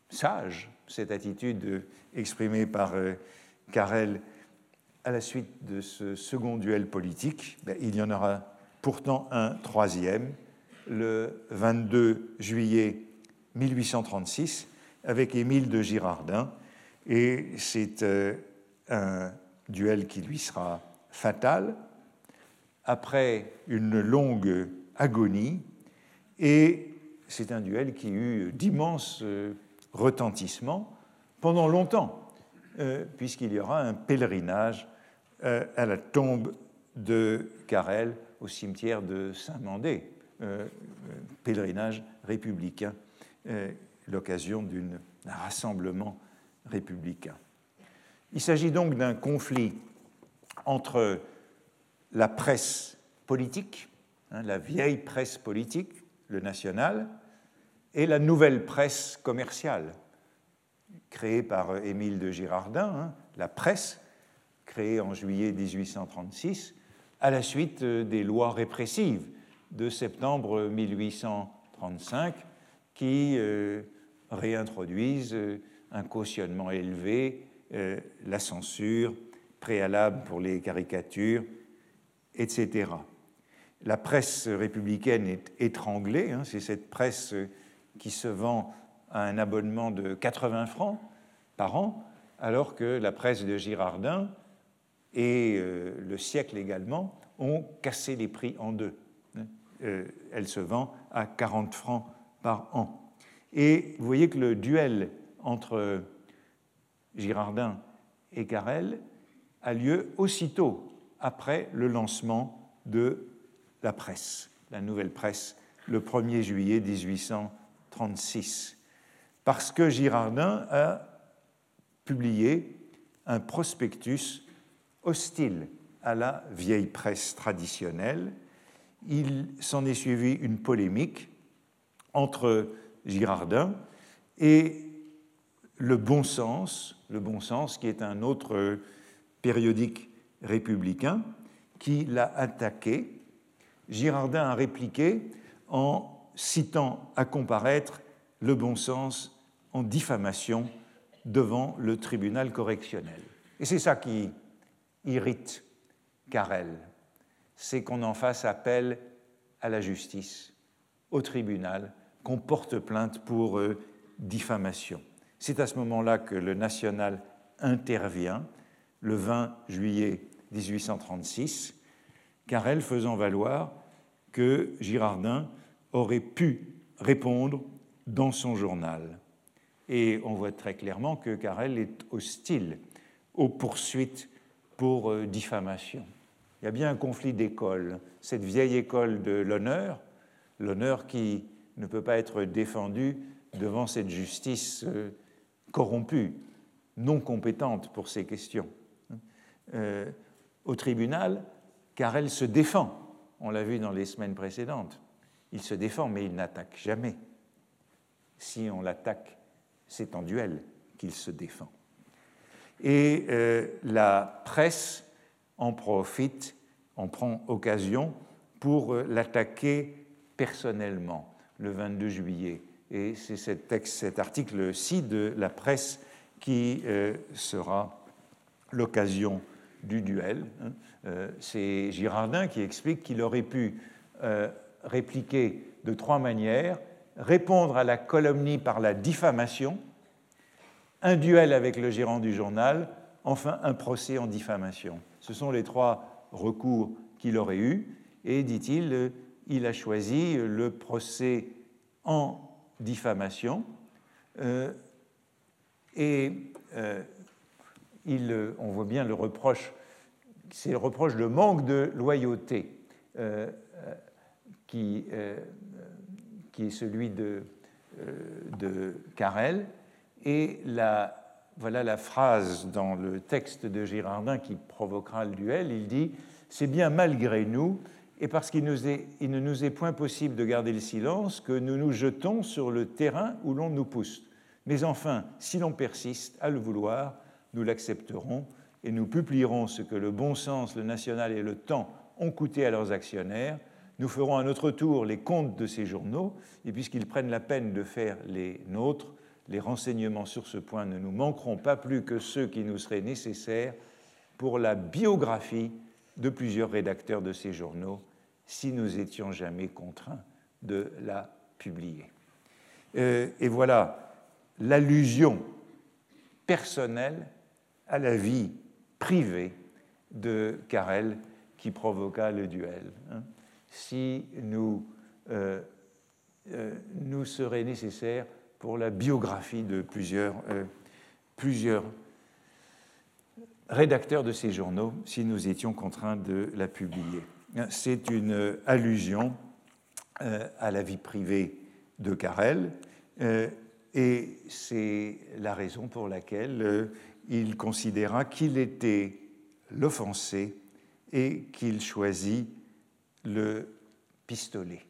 sage, cette attitude exprimée par Carrel à la suite de ce second duel politique. Ben, il y en aura pourtant un troisième, le 22 juillet 1836, avec Émile de Girardin. Et c'est un duel qui lui sera fatal, après une longue agonie, et c'est un duel qui eut d'immenses euh, retentissements pendant longtemps, euh, puisqu'il y aura un pèlerinage euh, à la tombe de Carrel au cimetière de Saint-Mandé, pèlerinage républicain, l'occasion d'un rassemblement républicain. Il s'agit donc d'un conflit entre la presse politique, hein, la vieille presse politique, le national, et la nouvelle presse commerciale, créée par Émile de Girardin, hein, la presse, créée en juillet 1836, à la suite des lois répressives de septembre 1835 qui euh, réintroduisent un cautionnement élevé euh, la censure préalable pour les caricatures, etc. La presse républicaine est étranglée, hein, c'est cette presse qui se vend à un abonnement de 80 francs par an, alors que la presse de Girardin et euh, le siècle également ont cassé les prix en deux. Euh, elle se vend à 40 francs par an. Et vous voyez que le duel entre Girardin et Carrel a lieu aussitôt après le lancement de la presse, la nouvelle presse, le 1er juillet 1836, parce que Girardin a publié un prospectus hostile à la vieille presse traditionnelle. Il s'en est suivi une polémique entre Girardin et le Bon Sens, le Bon Sens qui est un autre périodique républicain, qui l'a attaqué. Girardin a répliqué en citant à comparaître le Bon Sens en diffamation devant le tribunal correctionnel. Et c'est ça qui irrite Carrel, c'est qu'on en fasse appel à la justice, au tribunal, qu'on porte plainte pour euh, diffamation. C'est à ce moment-là que le national intervient, le 20 juillet 1836, Carrel faisant valoir que Girardin aurait pu répondre dans son journal. Et on voit très clairement que Carrel est hostile aux poursuites pour euh, diffamation. Il y a bien un conflit d'école, cette vieille école de l'honneur, l'honneur qui ne peut pas être défendu devant cette justice euh, corrompue, non compétente pour ces questions. Euh, au tribunal, car elle se défend. On l'a vu dans les semaines précédentes. Il se défend, mais il n'attaque jamais. Si on l'attaque, c'est en duel qu'il se défend. Et euh, la presse en profite, en prend occasion pour euh, l'attaquer personnellement le 22 juillet et c'est cet, article-ci de la presse qui euh, sera l'occasion du duel. Hein. Euh, c'est Girardin qui explique qu'il aurait pu euh, répliquer de trois manières répondre à la calomnie par la diffamation, un duel avec le gérant du journal, enfin un procès en diffamation. Ce sont les trois recours qu'il aurait eu, et dit-il, il a choisi le procès en diffamation. Euh, et euh, il, on voit bien le reproche, c'est le reproche de manque de loyauté euh, qui, qui, est celui de, de Carrel. Et la, voilà la phrase dans le texte de Girardin qui provoquera le duel. Il dit C'est bien malgré nous et parce qu'il ne nous est point possible de garder le silence que nous nous jetons sur le terrain où l'on nous pousse. Mais enfin, si l'on persiste à le vouloir, nous l'accepterons et nous publierons ce que le bon sens, le national et le temps ont coûté à leurs actionnaires. Nous ferons à notre tour les comptes de ces journaux, et puisqu'ils prennent la peine de faire les nôtres, les renseignements sur ce point ne nous manqueront pas plus que ceux qui nous seraient nécessaires pour la biographie de plusieurs rédacteurs de ces journaux si nous étions jamais contraints de la publier. Euh, et voilà l'allusion personnelle à la vie privée de Carrel qui provoqua le duel. Hein. Si nous, euh, euh, nous serait nécessaire pour la biographie de plusieurs, plusieurs rédacteurs de ces journaux, si nous étions contraints de la publier. C'est une allusion à la vie privée de Carrel, et c'est la raison pour laquelle euh, il considéra qu'il était l'offensé et qu'il choisit le pistolet,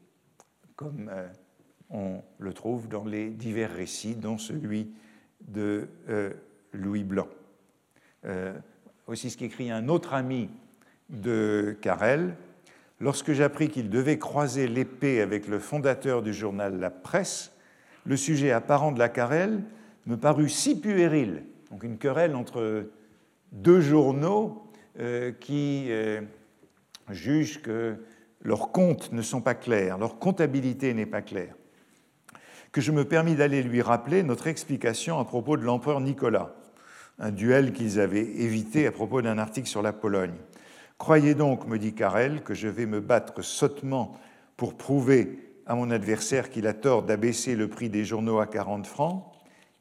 comme euh, on le trouve dans les divers récits, dont celui de euh, Louis Blanc. Aussi ce qu'écrit un autre ami de Carrel, lorsque j'appris qu'il devait croiser l'épée avec le fondateur du journal La Presse, le sujet apparent de la querelle me parut si puéril, donc une querelle entre deux journaux euh, qui euh, jugent que leurs comptes ne sont pas clairs, leur comptabilité n'est pas claire, que je me permis d'aller lui rappeler notre explication à propos de l'empereur Nicolas, un duel qu'ils avaient évité à propos d'un article sur la Pologne. Croyez donc, me dit Carrel, que je vais me battre sottement pour prouver à mon adversaire qu'il a tort d'abaisser le prix des journaux à 40 francs,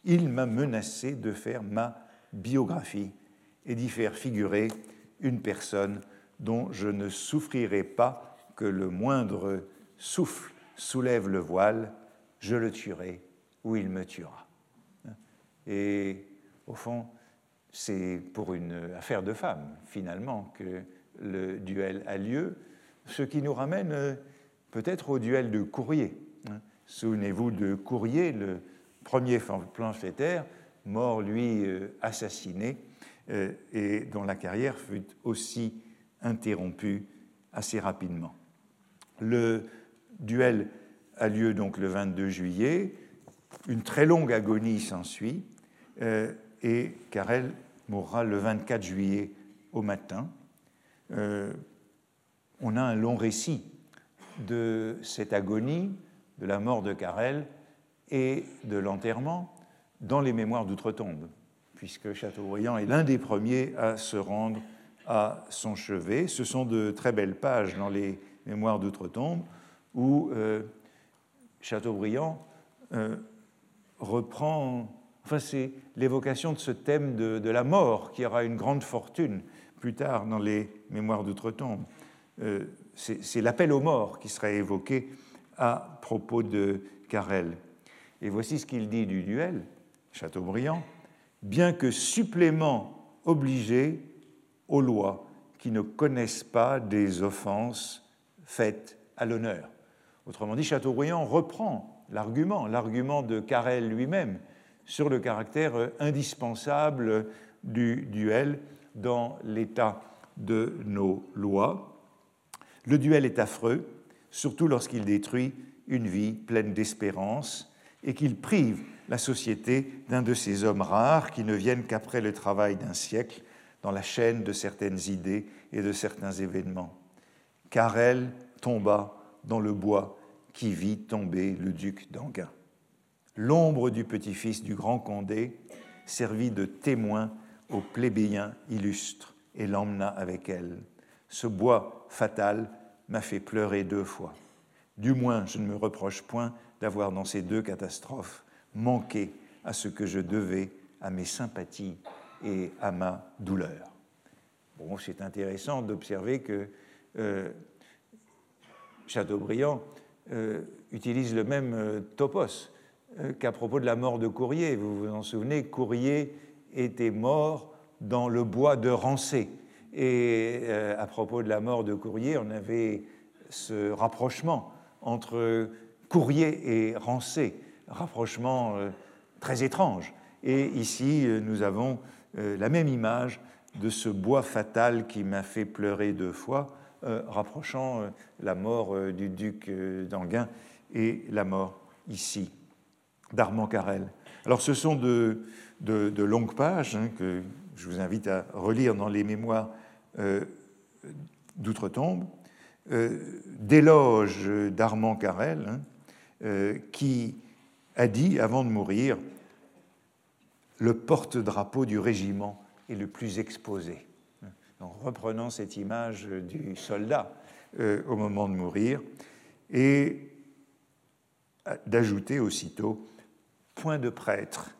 il m'a menacé de faire ma biographie et d'y faire figurer une personne dont je ne souffrirai pas que le moindre souffle soulève le voile, je le tuerai ou il me tuera. Et au fond, c'est pour une affaire de femme, finalement, que le duel a lieu, ce qui nous ramène peut-être au duel de Courrier. Hein. Souvenez-vous de Courrier, le premier pamphlétaire, mort, lui, euh, assassiné, euh, et dont la carrière fut aussi interrompue assez rapidement. Le duel a lieu donc le 22 juillet, une très longue agonie s'ensuit, euh, et Carrel mourra le 24 juillet au matin. on a un long récit de cette agonie, de la mort de Carrel et de l'enterrement dans les mémoires d'outre-tombe, puisque Chateaubriand est l'un des premiers à se rendre à son chevet. Ce sont de très belles pages dans les mémoires d'outre-tombe où euh, Chateaubriand euh, reprend, enfin c'est l'évocation de ce thème de, la mort qui aura une grande fortune plus tard dans les mémoires d'outre-tombe. Euh, c'est l'appel aux morts qui sera évoqué à propos de Carrel. Et voici ce qu'il dit du duel, Chateaubriand, bien que supplément obligé aux lois qui ne connaissent pas des offenses faites à l'honneur. Autrement dit, Chateaubriand reprend l'argument, l'argument de Carrel lui-même, sur le caractère indispensable du duel dans l'état de nos lois. Le duel est affreux, surtout lorsqu'il détruit une vie pleine d'espérance et qu'il prive la société d'un de ces hommes rares qui ne viennent qu'après le travail d'un siècle dans la chaîne de certaines idées et de certains événements. Carrel tomba dans le bois qui vit tomber le duc d'Anguin. L'ombre du petit-fils du grand Condé servit de témoin aux plébéiens illustres et l'emmena avec elle. Ce bois fatal m'a fait pleurer deux fois. Du moins, je ne me reproche point d'avoir dans ces deux catastrophes manqué à ce que je devais à mes sympathies et à ma douleur. Bon, c'est intéressant d'observer que euh, Chateaubriand euh, utilise le même euh, topos qu'à propos de la mort de Courrier. Vous vous en souvenez, Courrier était mort dans le bois de Rancé. Et euh, à propos de la mort de Courrier, on avait ce rapprochement entre Courrier et Rancé, rapprochement euh, très étrange. Et ici, euh, nous avons la même image de ce bois fatal qui m'a fait pleurer deux fois, rapprochant la mort du duc d'Anguin et la mort ici. d'Armand Carrel. Alors ce sont de, longues pages hein, que je vous invite à relire dans les mémoires euh, d'outre-tombe, euh, d'éloges d'Armand Carrel, hein, euh, qui a dit, avant de mourir, le porte-drapeau du régiment est le plus exposé. En reprenant cette image du soldat au moment de mourir, et d'ajouter aussitôt point de prêtre,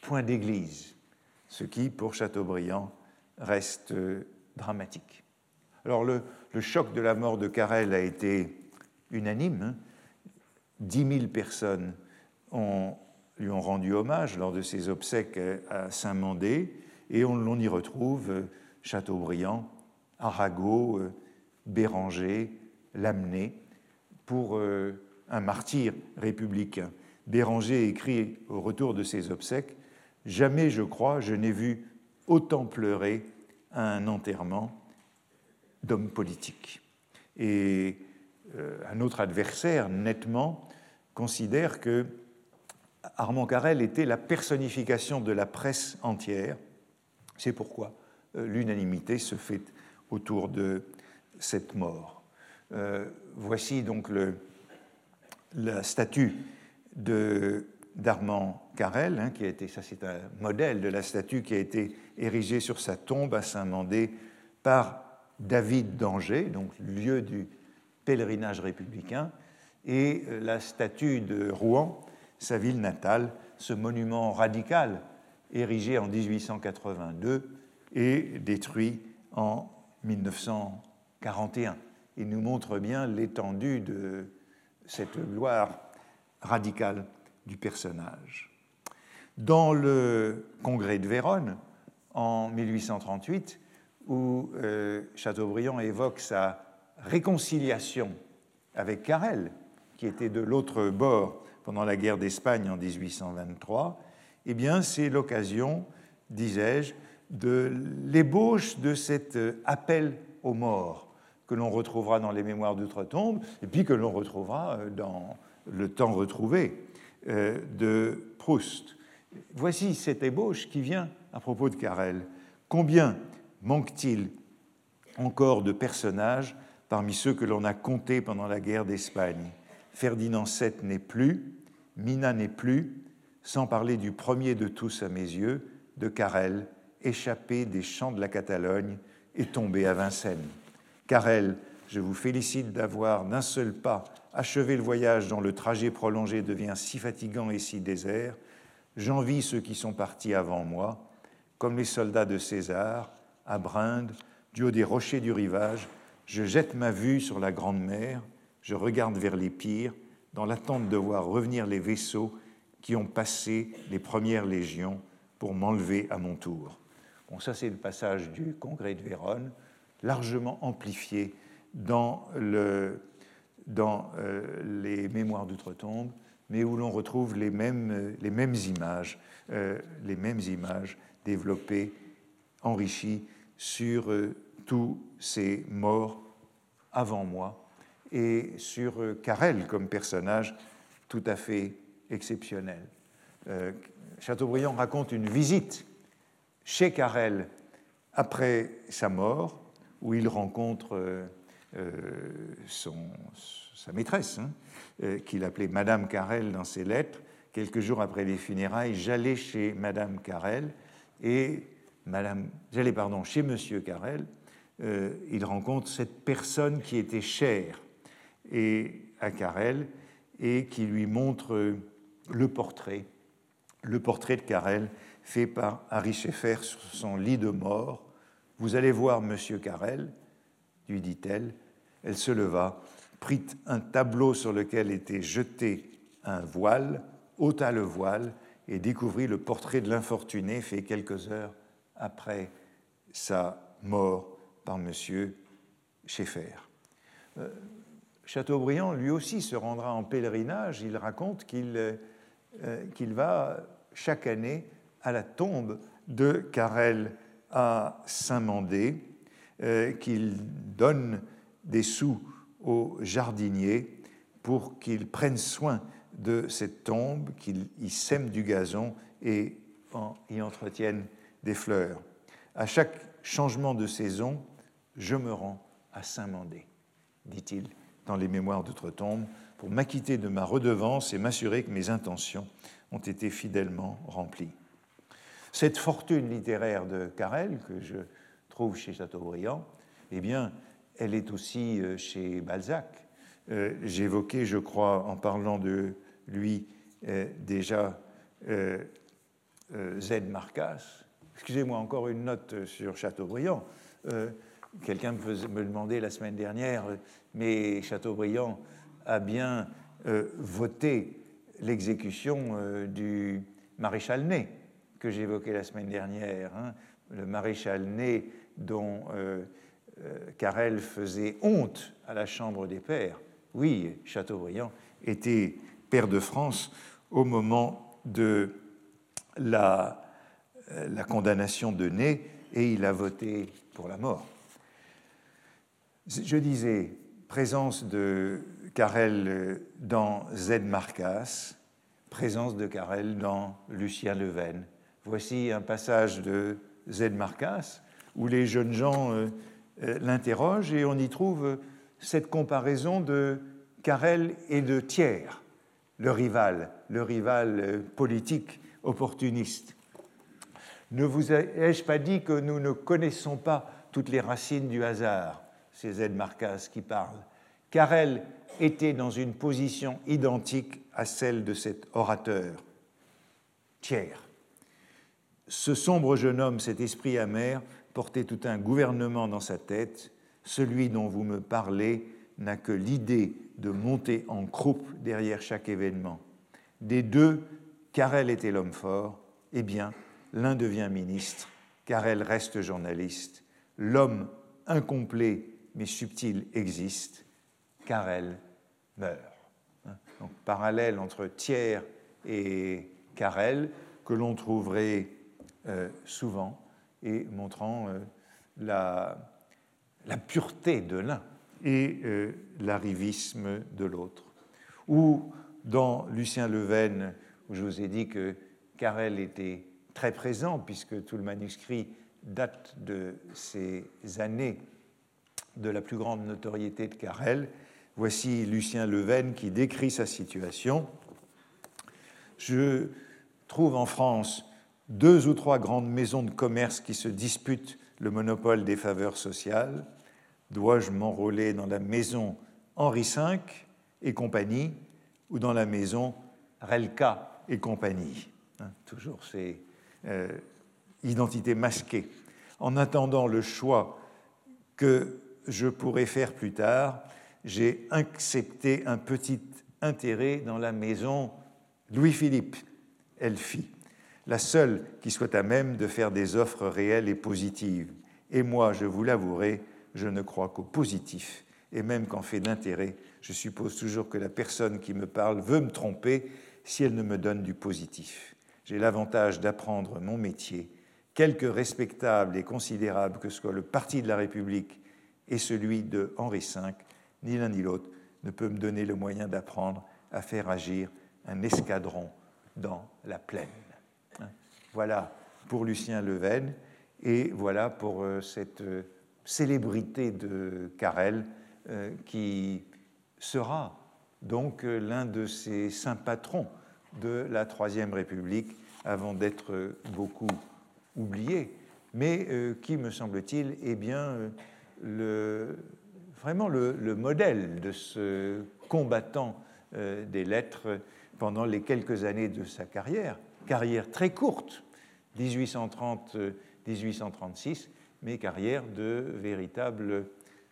point d'église, ce qui, pour Chateaubriand, reste dramatique. Alors le, choc de la mort de Carrel a été unanime. 10 hein. 000 personnes lui ont rendu hommage lors de ses obsèques à Saint-Mandé, et on, y retrouve euh, Chateaubriand, Arago, euh, Béranger, Lamennais, pour euh, un martyr républicain. Béranger écrit au retour de ses obsèques Jamais, je crois, je n'ai vu autant pleurer à un enterrement d'hommes politiques. Et euh, un autre adversaire, nettement, considère que Armand Carrel était la personnification de la presse entière. C'est pourquoi euh, l'unanimité se fait autour de cette mort. Euh, voici donc la statue d'Armand Carrel, hein, qui a été, ça c'est un modèle de la statue qui a été érigée sur sa tombe à Saint-Mandé par David d'Angers, donc lieu du pèlerinage républicain, et euh, la statue de Rouen, sa ville natale, ce monument radical érigé en 1882 et détruit en 1941. Il nous montre bien l'étendue de cette gloire radicale du personnage. Dans le congrès de Vérone, en 1838, où euh, Chateaubriand évoque sa réconciliation avec Carrel, qui était de l'autre bord pendant la guerre d'Espagne en 1823, eh bien, c'est l'occasion, disais-je, de l'ébauche de cet appel aux morts que l'on retrouvera dans les Mémoires d'outre-tombe et puis que l'on retrouvera euh, dans le temps retrouvé euh, de Proust. Voici cette ébauche qui vient à propos de Carrel. Combien manque-t-il encore de personnages parmi ceux que l'on a comptés pendant la guerre d'Espagne? Ferdinand VII n'est plus, Mina n'est plus, sans parler du premier de tous à mes yeux, de Carrel, échappé des champs de la Catalogne et tombé à Vincennes. Carrel, je vous félicite d'avoir d'un seul pas achevé le voyage dont le trajet prolongé devient si fatigant et si désert. J'envie ceux qui sont partis avant moi, comme les soldats de César, à Brinde, du haut des rochers du rivage, je jette ma vue sur la grande mer, je regarde vers les pires, dans l'attente de voir revenir les vaisseaux qui ont passé les premières légions pour m'enlever à mon tour. Bon, ça c'est le passage du congrès de Vérone largement amplifié dans, le, dans euh, les mémoires d'outre-tombe, mais où l'on retrouve les mêmes, les mêmes images, euh, les mêmes images développées, enrichies sur euh, tous ces morts avant moi et sur Carrel comme personnage tout à fait exceptionnel. Chateaubriand raconte une visite chez Carrel après sa mort, où il rencontre euh, euh, son, sa maîtresse, hein, euh, qu'il appelait Madame Carrel dans ses lettres. Quelques jours après les funérailles, j'allais chez Madame Carrel et Madame, j'allais pardon chez Monsieur Carrel. il rencontre cette personne qui était chère et à Carrel et qui lui montre le portrait, le portrait de Carrel fait par Harry Schaeffer sur son lit de mort vous allez voir Monsieur Carrel, lui dit-elle. Elle se leva, prit un tableau sur lequel était jeté un voile, ôta le voile et découvrit le portrait de l'infortuné fait quelques heures après sa mort par Monsieur Schaeffer. Euh, Chateaubriand, lui aussi, se rendra en pèlerinage. Il raconte qu'il euh, qu'il va chaque année à la tombe de Carrel à Saint-Mandé euh, qu'il donne des sous aux jardiniers pour qu'ils prennent soin de cette tombe, qu'ils y sèment du gazon et y entretiennent des fleurs. À chaque changement de saison, je me rends à Saint-Mandé, dit-il dans les mémoires d'outre-tombe, pour m'acquitter de ma redevance et m'assurer que mes intentions ont été fidèlement remplies. Cette fortune littéraire de Carrel, que je chez Chateaubriand, eh bien, elle est aussi euh, chez Balzac. Euh, j'évoquais, je crois, en parlant de lui, euh, déjà Z. Marcas. Excusez-moi, encore une note sur Chateaubriand. Quelqu'un me demandait la semaine dernière, mais Chateaubriand a bien voté l'exécution du maréchal Ney que j'évoquais la semaine dernière. Hein. Le maréchal Ney dont euh, Carrel faisait honte à la Chambre des pairs. Oui, Chateaubriand était pair de France au moment de la, euh, condamnation de Ney et il a voté pour la mort. Je disais, présence de Carrel dans Z. Marcas, présence de Carrel dans Lucien Leven. Voici un passage de Z. Marcas où les jeunes gens euh, euh, l'interroge et on y trouve cette comparaison de Carrel et de Thiers, le rival, le rival euh, politique opportuniste. Ne vous ai-je pas dit que nous ne connaissons pas toutes les racines du hasard C'est Z. Marcas qui parle. Carrel était dans une position identique à celle de cet orateur. Thiers. Ce sombre jeune homme, cet esprit amer, portait tout un gouvernement dans sa tête, celui dont vous me parlez n'a que l'idée de monter en croupe derrière chaque événement. Des deux, Carrel était l'homme fort, eh bien, l'un devient ministre, Carrel reste journaliste. L'homme incomplet mais subtil existe, Carrel meurt. Hein? Donc, parallèle entre Thiers et Carrel, que l'on trouverait euh, souvent et montrant euh, la, pureté de l'un et euh, l'arrivisme de l'autre. Ou dans Lucien Leven, où je vous ai dit que Carrel était très présent, puisque tout le manuscrit date de ces années de la plus grande notoriété de Carrel. Voici Lucien Leven qui décrit sa situation. Je trouve en France deux ou trois grandes maisons de commerce qui se disputent le monopole des faveurs sociales. Dois-je m'enrôler dans la maison Henri V et compagnie ou dans la maison Relka et compagnie? Hein, Toujours ces euh, identités masquées. En attendant le choix que je pourrais faire plus tard, j'ai accepté un petit intérêt dans la maison Louis-Philippe. Elle fit la seule qui soit à même de faire des offres réelles et positives. Et moi, je vous l'avouerai, je ne crois qu'au positif. Et même qu'en fait d'intérêt, je suppose toujours que la personne qui me parle veut me tromper si elle ne me donne du positif. J'ai l'avantage d'apprendre mon métier, quelque respectable et considérable que soit le parti de la République et celui de Henri V, ni l'un ni l'autre ne peut me donner le moyen d'apprendre à faire agir un escadron dans la plaine. Voilà pour Lucien Leven et voilà pour euh, cette euh, célébrité de Carrel euh, qui sera donc l'un de ces saints patrons de la Troisième République avant d'être beaucoup oublié, mais qui, me semble-t-il, est bien vraiment le, modèle de ce combattant des lettres pendant les quelques années de sa carrière, carrière très courte, 1830-1836, mais carrière de véritable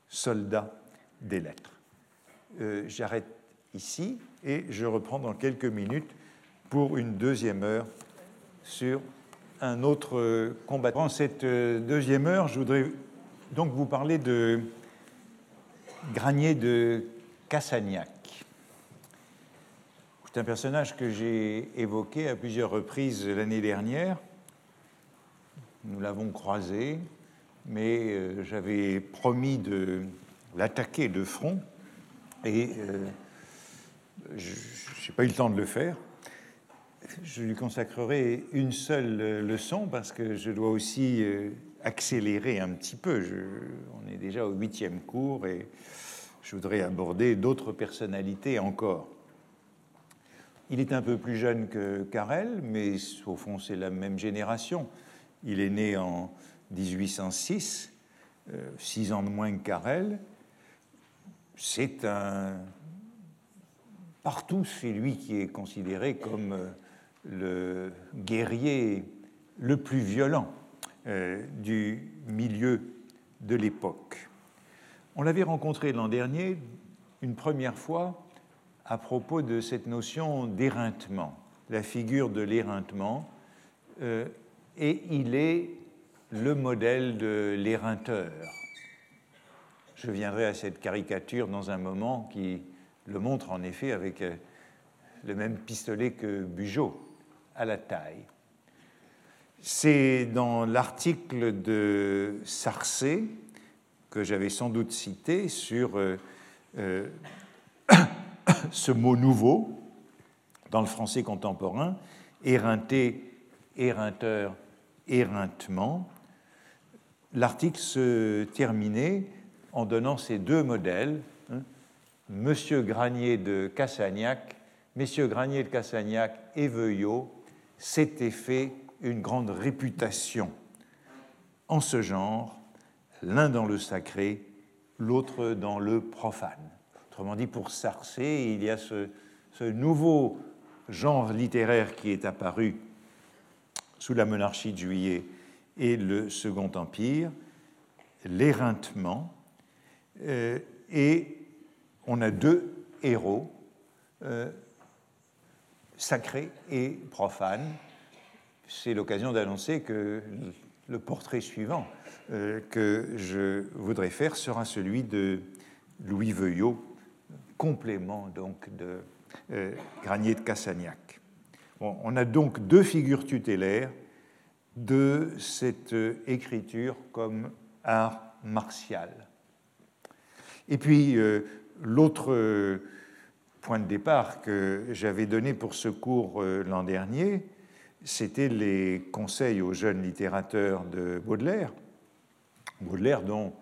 soldat des lettres. Euh, j'arrête ici et je reprends dans quelques minutes pour une deuxième heure sur un autre combattant. Dans cette euh, deuxième heure, je voudrais donc vous parler de Granier de Cassagnac. C'est un personnage que j'ai évoqué à plusieurs reprises l'année dernière nous l'avons croisé, mais euh, j'avais promis de l'attaquer de front. Et euh, Je n'ai pas eu le temps de le faire. Je lui consacrerai une seule leçon parce que je dois aussi euh, accélérer un petit peu. on est déjà au huitième cours et je voudrais aborder d'autres personnalités encore. Il est un peu plus jeune que Carrel, mais au fond c'est la même génération. Il est né en 1806, euh, six ans de moins que Carrel. C'est un... Partout, c'est lui qui est considéré comme euh, le guerrier le plus violent euh, du milieu de l'époque. On l'avait rencontré l'an dernier une première fois à propos de cette notion d'éreintement, la figure de l'éreintement, euh, et il est le modèle de l'éreinteur. Je viendrai à cette caricature dans un moment qui le montre en effet avec euh, le même pistolet que Bugeaud à la taille. C'est dans l'article de Sarcé que j'avais sans doute cité sur euh, ce mot nouveau dans le français contemporain, éreinté, éreinteur, éreintement. L'article se terminait en donnant ces deux modèles, hein, Monsieur Granier de Cassagnac, Messieurs Granier de Cassagnac et Veuillot s'étaient fait une grande réputation en ce genre, l'un dans le sacré, l'autre dans le profane. Autrement dit, pour Sarcé, il y a ce, nouveau genre littéraire qui est apparu sous la monarchie de Juillet et le Second Empire, l'éreintement, euh, et on a deux héros, euh, sacrés et profanes. C'est l'occasion d'annoncer que le portrait suivant euh, que je voudrais faire sera celui de Louis Veuillot, complément donc de euh, Granier de Cassagnac. on a donc deux figures tutélaires de cette euh, écriture comme art martial. Et puis, euh, l'autre point de départ que j'avais donné pour ce cours l'an dernier, c'était les conseils aux jeunes littérateurs de Baudelaire. Baudelaire dont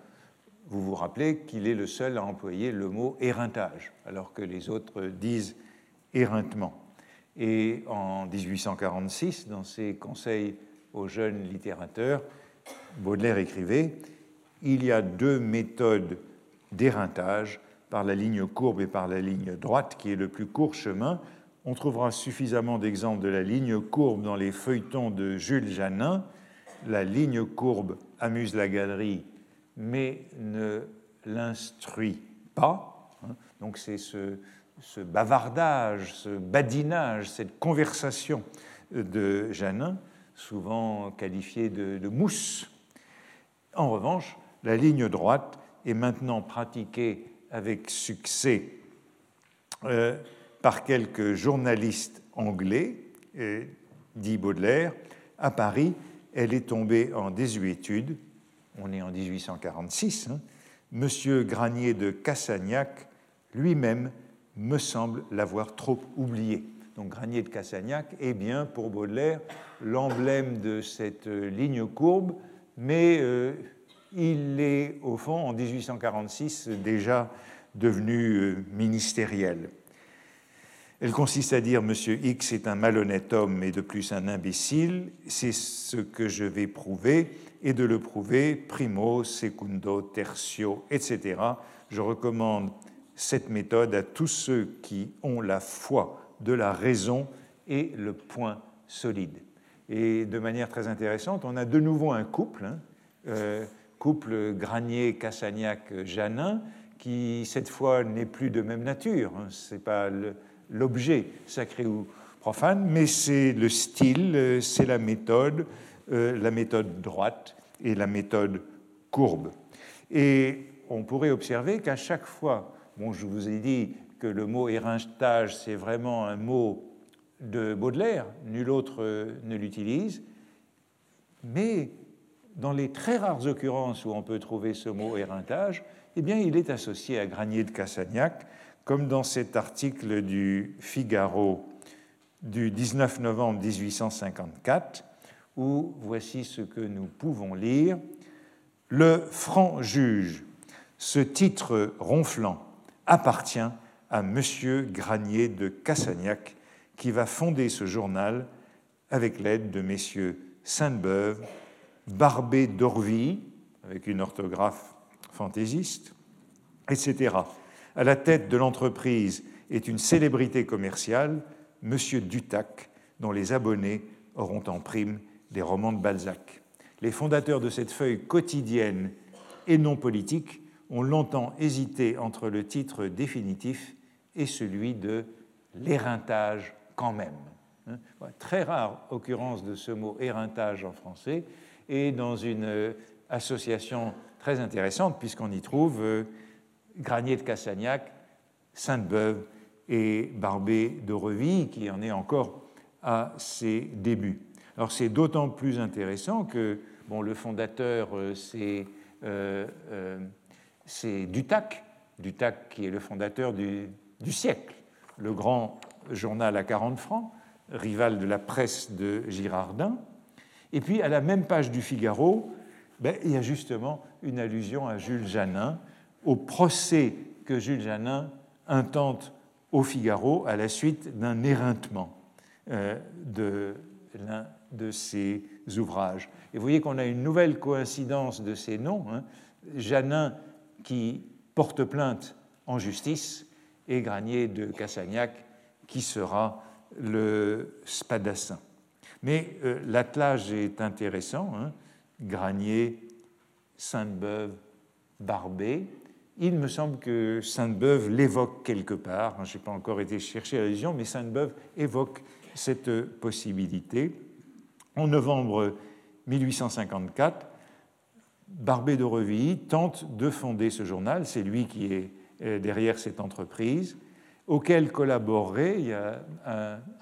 vous vous rappelez qu'il est le seul à employer le mot éreintage, alors que les autres disent éreintement. Et en 1846, dans ses conseils aux jeunes littérateurs, Baudelaire écrivait Il y a deux méthodes d'éreintage, par la ligne courbe et par la ligne droite, qui est le plus court chemin. On trouvera suffisamment d'exemples de la ligne courbe dans les feuilletons de Jules Janin. La ligne courbe amuse la galerie mais ne l'instruit pas. Hein. Donc c'est ce, bavardage, ce badinage, cette conversation de Janin, souvent qualifiée de, mousse. En revanche, la ligne droite est maintenant pratiquée avec succès euh, par quelques journalistes anglais, dit Baudelaire. À Paris, elle est tombée en désuétude on est en 1846, hein, Monsieur Granier de Cassagnac lui-même me semble l'avoir trop oublié. Donc Granier de Cassagnac est bien pour Baudelaire l'emblème de cette euh, ligne courbe, mais euh, il est au fond en 1846 déjà devenu euh, ministériel. Elle consiste à dire Monsieur X est un malhonnête homme et de plus un imbécile. C'est ce que je vais prouver et de le prouver primo, secundo, tertio, etc. Je recommande cette méthode à tous ceux qui ont la foi de la raison et le point solide. Et de manière très intéressante, on a de nouveau un couple, hein, euh, couple Granier-Cassagnac-Janin, qui cette fois n'est plus de même nature. Hein. Ce n'est pas l'objet sacré ou profane, mais c'est le style, euh, c'est la méthode, euh, la méthode droite et la méthode courbe. Et on pourrait observer qu'à chaque fois, bon, je vous ai dit que le mot éreintage, c'est vraiment un mot de Baudelaire, nul autre euh, ne l'utilise, mais dans les très rares occurrences où on peut trouver ce mot éreintage, eh bien, il est associé à Granier de Cassagnac comme dans cet article du Figaro du 19 novembre 1854, où voici ce que nous pouvons lire. Le franc juge, ce titre ronflant, appartient à M. Granier de Cassagnac, qui va fonder ce journal avec l'aide de messieurs Sainte-Beuve, Barbé d'Orvy, avec une orthographe fantaisiste, etc. À la tête de l'entreprise est une célébrité commerciale, M. Dutac, dont les abonnés auront en prime des romans de Balzac. Les fondateurs de cette feuille quotidienne et non politique ont longtemps hésité entre le titre définitif et celui de l'éreintage quand même. Hein. Très rare occurrence de ce mot éreintage en français et dans une euh, association très intéressante puisqu'on y trouve euh, Granier de Cassagnac, Sainte-Beuve et Barbé de Reville qui en est encore à ses débuts. Alors c'est d'autant plus intéressant que bon, le fondateur, euh, c'est c'est Dutac, Dutac qui est le fondateur du, siècle, le grand journal à 40 francs, rival de la presse de Girardin. Et puis à la même page du Figaro, ben, il y a justement une allusion à Jules Janin, au procès que Jules Janin intente au Figaro à la suite d'un éreintement euh, de l'un de ses ouvrages. Et vous voyez qu'on a une nouvelle coïncidence de ces noms. Hein. Janin qui porte plainte en justice et Granier de Cassagnac qui sera le spadassin. Mais euh, l'attelage est intéressant. Hein. Granier, Sainte-Beuve, Barbé. Il me semble que Sainte-Beuve l'évoque quelque part. Hein. Je n'ai pas encore été chercher la légion, mais Sainte-Beuve évoque cette possibilité. En novembre 1854, Barbé de Revilly tente de fonder ce journal, c'est lui qui est euh, derrière cette entreprise, auquel collaborerait, il y a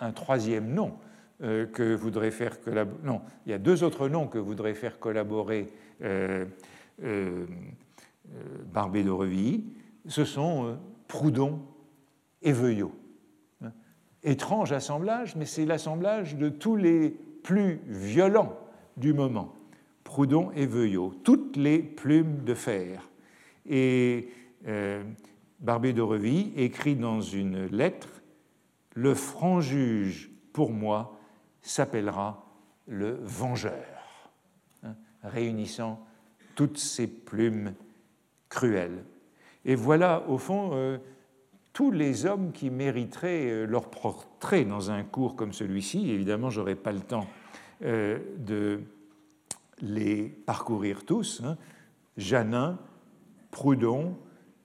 un, troisième nom euh, que voudrait faire collaborer, non, il y a deux autres noms que voudrait faire collaborer euh, Barbé de Revilly, ce sont Proudhon et Veuillot. Étrange assemblage, mais c'est l'assemblage de tous les plus violents du moment. Proudhon et Veuillot, toutes les plumes de fer. Et euh, Barbé de Reville écrit dans une lettre Le franc juge, pour moi, s'appellera le vengeur, hein, réunissant toutes ces plumes cruelles. Et voilà, au fond, euh, tous les hommes qui mériteraient euh, leur portrait dans un cours comme celui-ci. Évidemment, je n'aurai pas le temps de les parcourir tous, hein. Janin, Proudhon,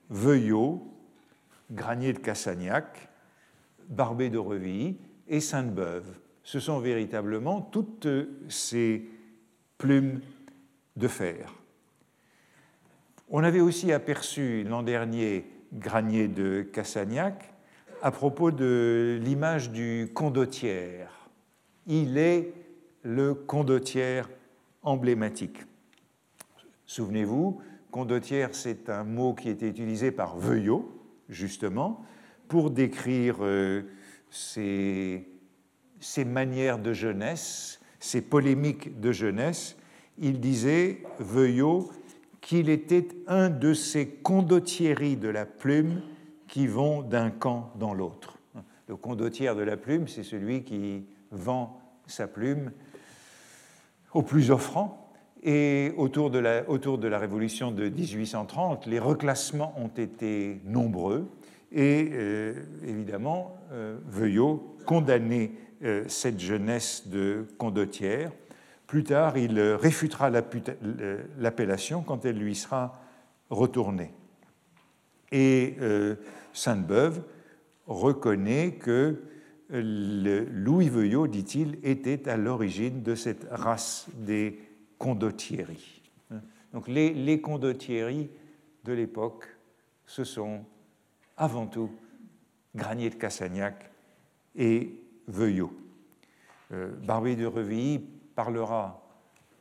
Veuillot, Granier de Cassagnac, Barbé de Revilly et Sainte-Beuve. Ce sont véritablement toutes ces plumes de fer. On avait aussi aperçu l'an dernier Granier de Cassagnac à propos de l'image du condottière. Il est le condottière emblématique. Souvenez-vous, condottière, c'est un mot qui était utilisé par Veuillot, justement, pour décrire euh, ses, manières de jeunesse, ses polémiques de jeunesse. Il disait, Veuillot, qu'il était un de ces condottieri de la plume qui vont d'un camp dans l'autre. Le condottière de la plume, c'est celui qui vend sa plume au plus offrant. Et autour de, la, autour de la Révolution de 1830, les reclassements ont été nombreux. Et euh, évidemment, euh, Veuillot condamnait euh, cette jeunesse de condottière. Plus tard, il réfutera l'appellation quand elle lui sera retournée. Et Sainte-Beuve reconnaît que Louis Veuillot, dit-il, était à l'origine de cette race des condottieri. Donc les, les condottieri de l'époque, ce sont avant tout Granier de Cassagnac et Veuillot. Euh, de Revilly parlera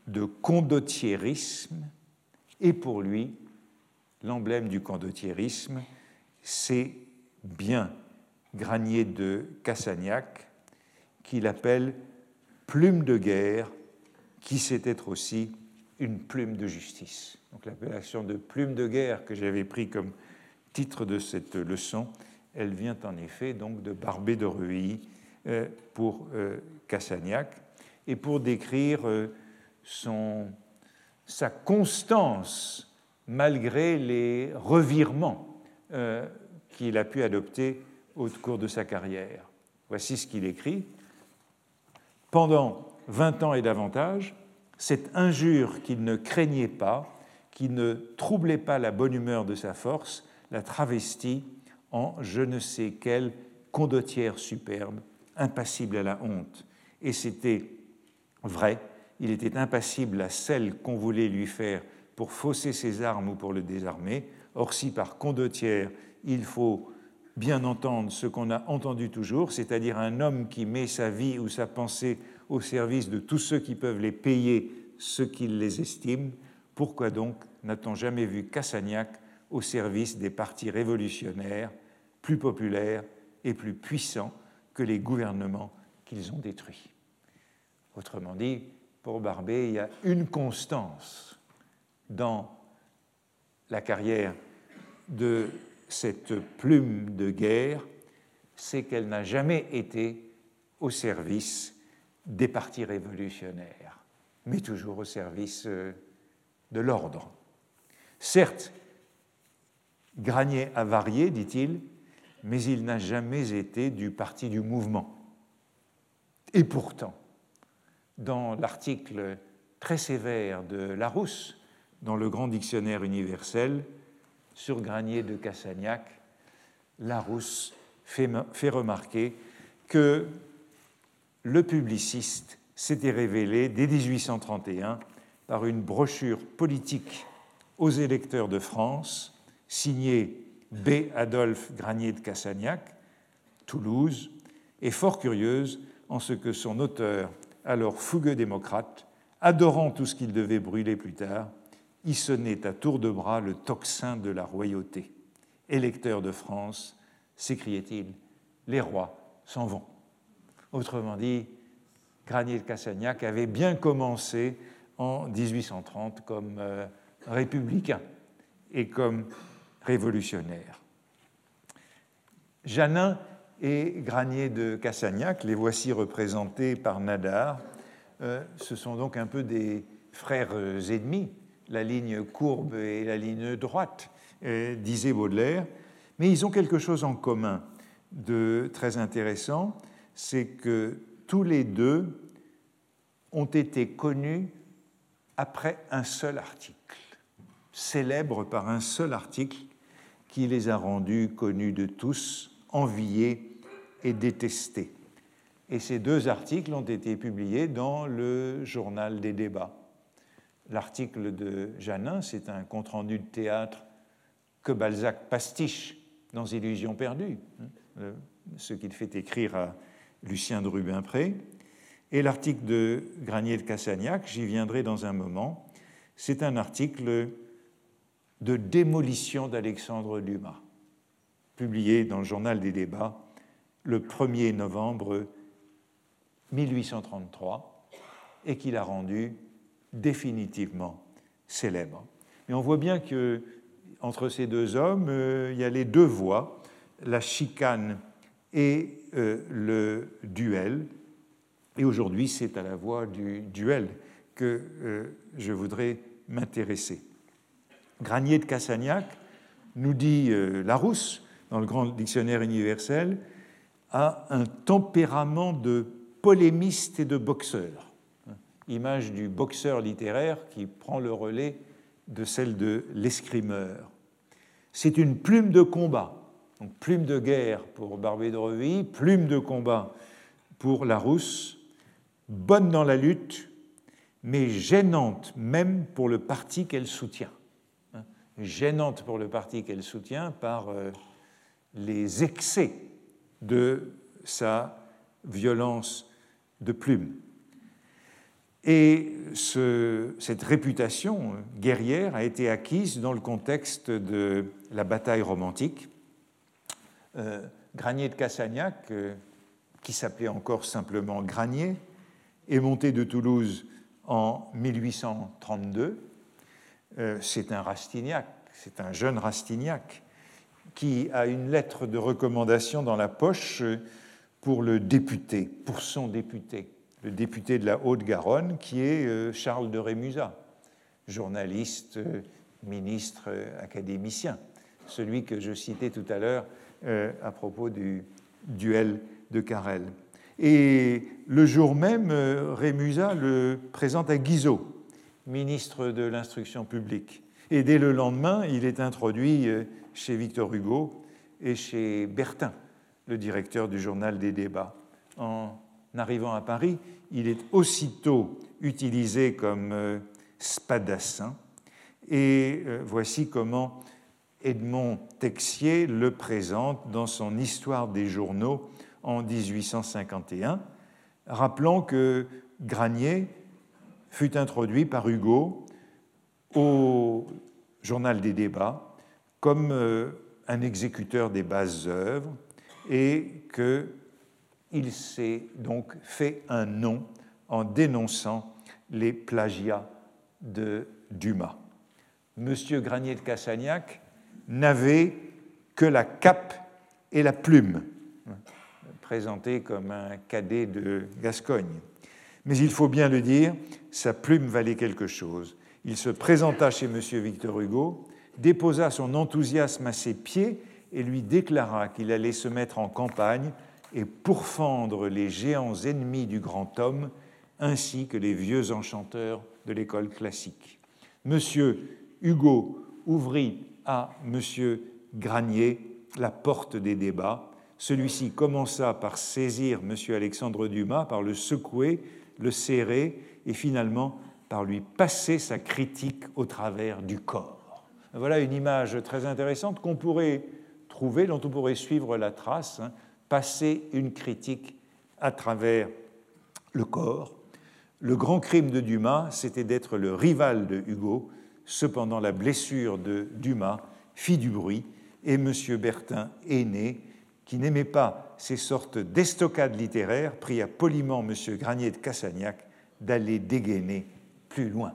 de condottierisme et pour lui, l'emblème du condottierisme, c'est bien Granier de Cassagnac, qu'il appelle plume de guerre, qui sait être aussi une plume de justice. Donc l'appellation de plume de guerre que j'avais pris comme titre de cette leçon, elle vient en effet donc de Barbé de Ruy euh, pour euh, Cassagnac et pour décrire euh, son, sa constance malgré les revirements qu'il a pu adopter au cours de sa carrière. Voici ce qu'il écrit. Pendant 20 ans et davantage, cette injure qu'il ne craignait pas, qui ne troublait pas la bonne humeur de sa force, la travestit en je ne sais quelle condottière superbe, impassible à la honte. Et c'était vrai, il était impassible à celle qu'on voulait lui faire pour fausser ses armes ou pour le désarmer. Or, si par condottière il faut bien entendre ce qu'on a entendu toujours, c'est-à-dire un homme qui met sa vie ou sa pensée au service de tous ceux qui peuvent les payer ce qu'ils les estiment, pourquoi donc n'a-t-on jamais vu Cassagnac au service des partis révolutionnaires plus populaires et plus puissants que les gouvernements qu'ils ont détruits? Autrement dit, pour Barbet, il y a une constance dans la carrière de cette plume de guerre, c'est qu'elle n'a jamais été au service des partis révolutionnaires, mais toujours au service euh, de l'ordre. Certes, Granier a varié, dit-il, mais il n'a jamais été du parti du mouvement. Et pourtant, dans l'article très sévère de Larousse, dans le Grand Dictionnaire universel, sur Granier de Cassagnac, Larousse fait, remarquer que le publiciste s'était révélé dès 1831 par une brochure politique aux électeurs de France, signée B. Adolphe Granier de Cassagnac, Toulouse, et fort curieuse en ce que son auteur, alors fougueux démocrate, adorant tout ce qu'il devait brûler plus tard, y sonnait à tour de bras le tocsin de la royauté. Électeur de France, s'écriait-il, les rois s'en vont. Autrement dit, Granier de Cassagnac avait bien commencé en 1830 comme euh, républicain et comme révolutionnaire. Janin et Granier de Cassagnac, les voici représentés par Nadar. Euh, ce sont donc un peu des frères euh, ennemis, la ligne courbe et la ligne droite, disait Baudelaire, mais ils ont quelque chose en commun de très intéressant, c'est que tous les deux ont été connus après un seul article, célèbres par un seul article qui les a rendus connus de tous, enviés et détestés. Et ces deux articles ont été publiés dans le journal des débats. L'article de Janin, c'est un compte-rendu de théâtre que Balzac pastiche dans Illusions perdues, hein, ce qu'il fait écrire à Lucien de Rubempré. Et l'article de Granier de Cassagnac, j'y viendrai dans un moment, c'est un article de démolition d'Alexandre Dumas, publié dans le journal des débats le 1er novembre 1833 et qu'il a rendu définitivement célèbre. Et on voit bien que entre ces deux hommes, euh, il y a les deux voies, la chicane et euh, le duel. Et aujourd'hui, c'est à la voie du duel que euh, je voudrais m'intéresser. Granier de Cassagnac nous dit Larousse, dans le Grand Dictionnaire universel, a un tempérament de polémiste et de boxeur. Image du boxeur littéraire qui prend le relais de celle de l'escrimeur. C'est une plume de combat, donc plume de guerre pour Barbé de Reville, plume de combat pour Larousse, bonne dans la lutte, mais gênante même pour le parti qu'elle soutient. Gênante pour le parti qu'elle soutient par euh, les excès de sa violence de plume. Et cette réputation guerrière a été acquise dans le contexte de la bataille romantique Granier de Cassagnac, qui s'appelait encore simplement Granier, est monté de Toulouse en 1832. c'est un Rastignac, c'est un jeune Rastignac qui a une lettre de recommandation dans la poche pour le député, pour son député, le député de la Haute-Garonne, qui est euh, Charles de Rémusat, journaliste, euh, ministre, euh, académicien, celui que je citais tout à l'heure à propos du duel de Carrel. Et le jour même, Rémusat le présente à Guizot, ministre de l'Instruction publique. Et dès le lendemain, il est introduit chez Victor Hugo et chez Bertin, le directeur du journal des débats. En arrivant à Paris, il est aussitôt utilisé comme euh, spadassin. Et euh, voici comment Edmond Texier le présente dans son Histoire des journaux en 1851, rappelant que Granier fut introduit par Hugo au journal des débats comme euh, un exécuteur des bases œuvres et qu'il s'est donc fait un nom en dénonçant les plagiats de Dumas. Monsieur Granier de Cassagnac n'avait que la cape et la plume, présenté comme un cadet de Gascogne. Mais il faut bien le dire, sa plume valait quelque chose. Il se présenta chez Monsieur Victor Hugo, déposa son enthousiasme à ses pieds et lui déclara qu'il allait se mettre en campagne et pourfendre les géants ennemis du grand homme, ainsi que les vieux enchanteurs de l'école classique. Monsieur Hugo ouvrit à Monsieur Granier la porte des débats. Celui-ci commença par saisir Monsieur Alexandre Dumas, par le secouer, le serrer et finalement par lui passer sa critique au travers du corps. Voilà une image très intéressante qu'on pourrait trouver, dont on pourrait suivre la trace, hein, passer une critique à travers le corps. Le grand crime de Dumas, c'était d'être le rival de Hugo. Cependant, la blessure de Dumas fit du bruit et M. Bertin, aîné, qui n'aimait pas ces sortes d'estocades littéraires, pria poliment M. Granier de Cassagnac d'aller dégainer plus loin.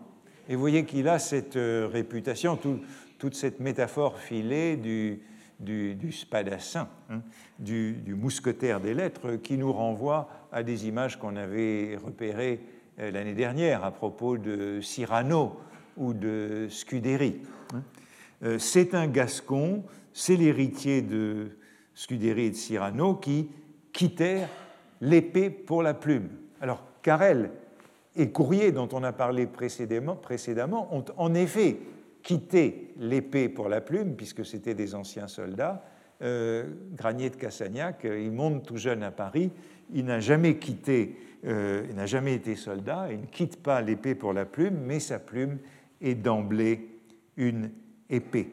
Et vous voyez qu'il a cette euh, réputation, toute cette métaphore filée du, du, spadassin, hein, du, mousquetaire des lettres, qui nous renvoie à des images qu'on avait repérées euh, l'année dernière à propos de Cyrano ou de Scudéry. Hein. Euh, c'est un Gascon, c'est l'héritier de Scudéry et de Cyrano qui quittèrent l'épée pour la plume. Alors, Carrel et Courrier, dont on a parlé précédemment, précédemment ont en effet quitté l'épée pour la plume, puisque c'était des anciens soldats. Euh, Granier de Cassagnac, euh, il monte tout jeune à Paris, il n'a jamais quitté, euh, il n'a jamais été soldat, il ne quitte pas l'épée pour la plume, mais sa plume est d'emblée une épée.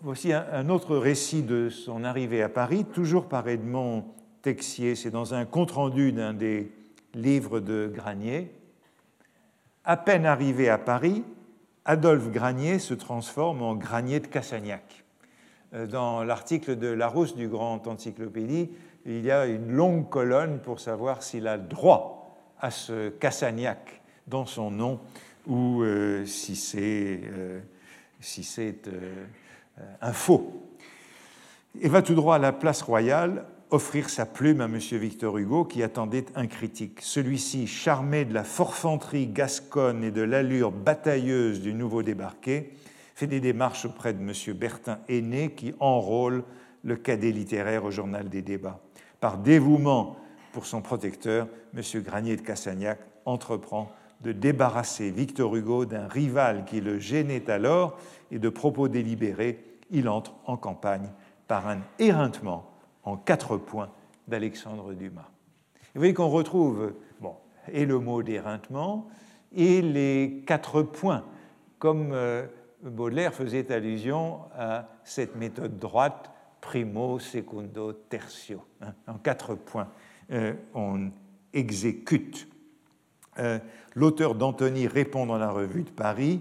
voici un, un, autre récit de son arrivée à Paris, toujours par Edmond Texier, c'est dans un compte-rendu d'un des livres de Granier. À peine arrivé à Paris, Adolphe Granier se transforme en Granier de Cassagnac. Euh, dans l'article de Larousse du Grand Encyclopédie, il y a une longue colonne pour savoir s'il a droit à ce Cassagnac dans son nom ou euh, si c'est euh, un faux. Et va tout droit à la place royale offrir sa plume à M. Victor Hugo, qui attendait un critique. Celui-ci, charmé de la forfanterie gasconne et de l'allure batailleuse du nouveau débarqué, fait des démarches auprès de M. Bertin Aîné, qui enrôle le cadet littéraire au journal des débats. Par dévouement pour son protecteur, M. Granier de Cassagnac entreprend de débarrasser Victor Hugo d'un rival qui le gênait alors, et de propos délibérés, il entre en campagne par un éreintement en quatre points d'Alexandre Dumas. Vous voyez qu'on retrouve bon, et le mot d'éreintement et les quatre points, comme euh, Baudelaire faisait allusion à cette méthode droite, primo, secundo, tertio. Hein. en quatre points, euh, on exécute. Euh, l'auteur d'Antony répond dans la revue de Paris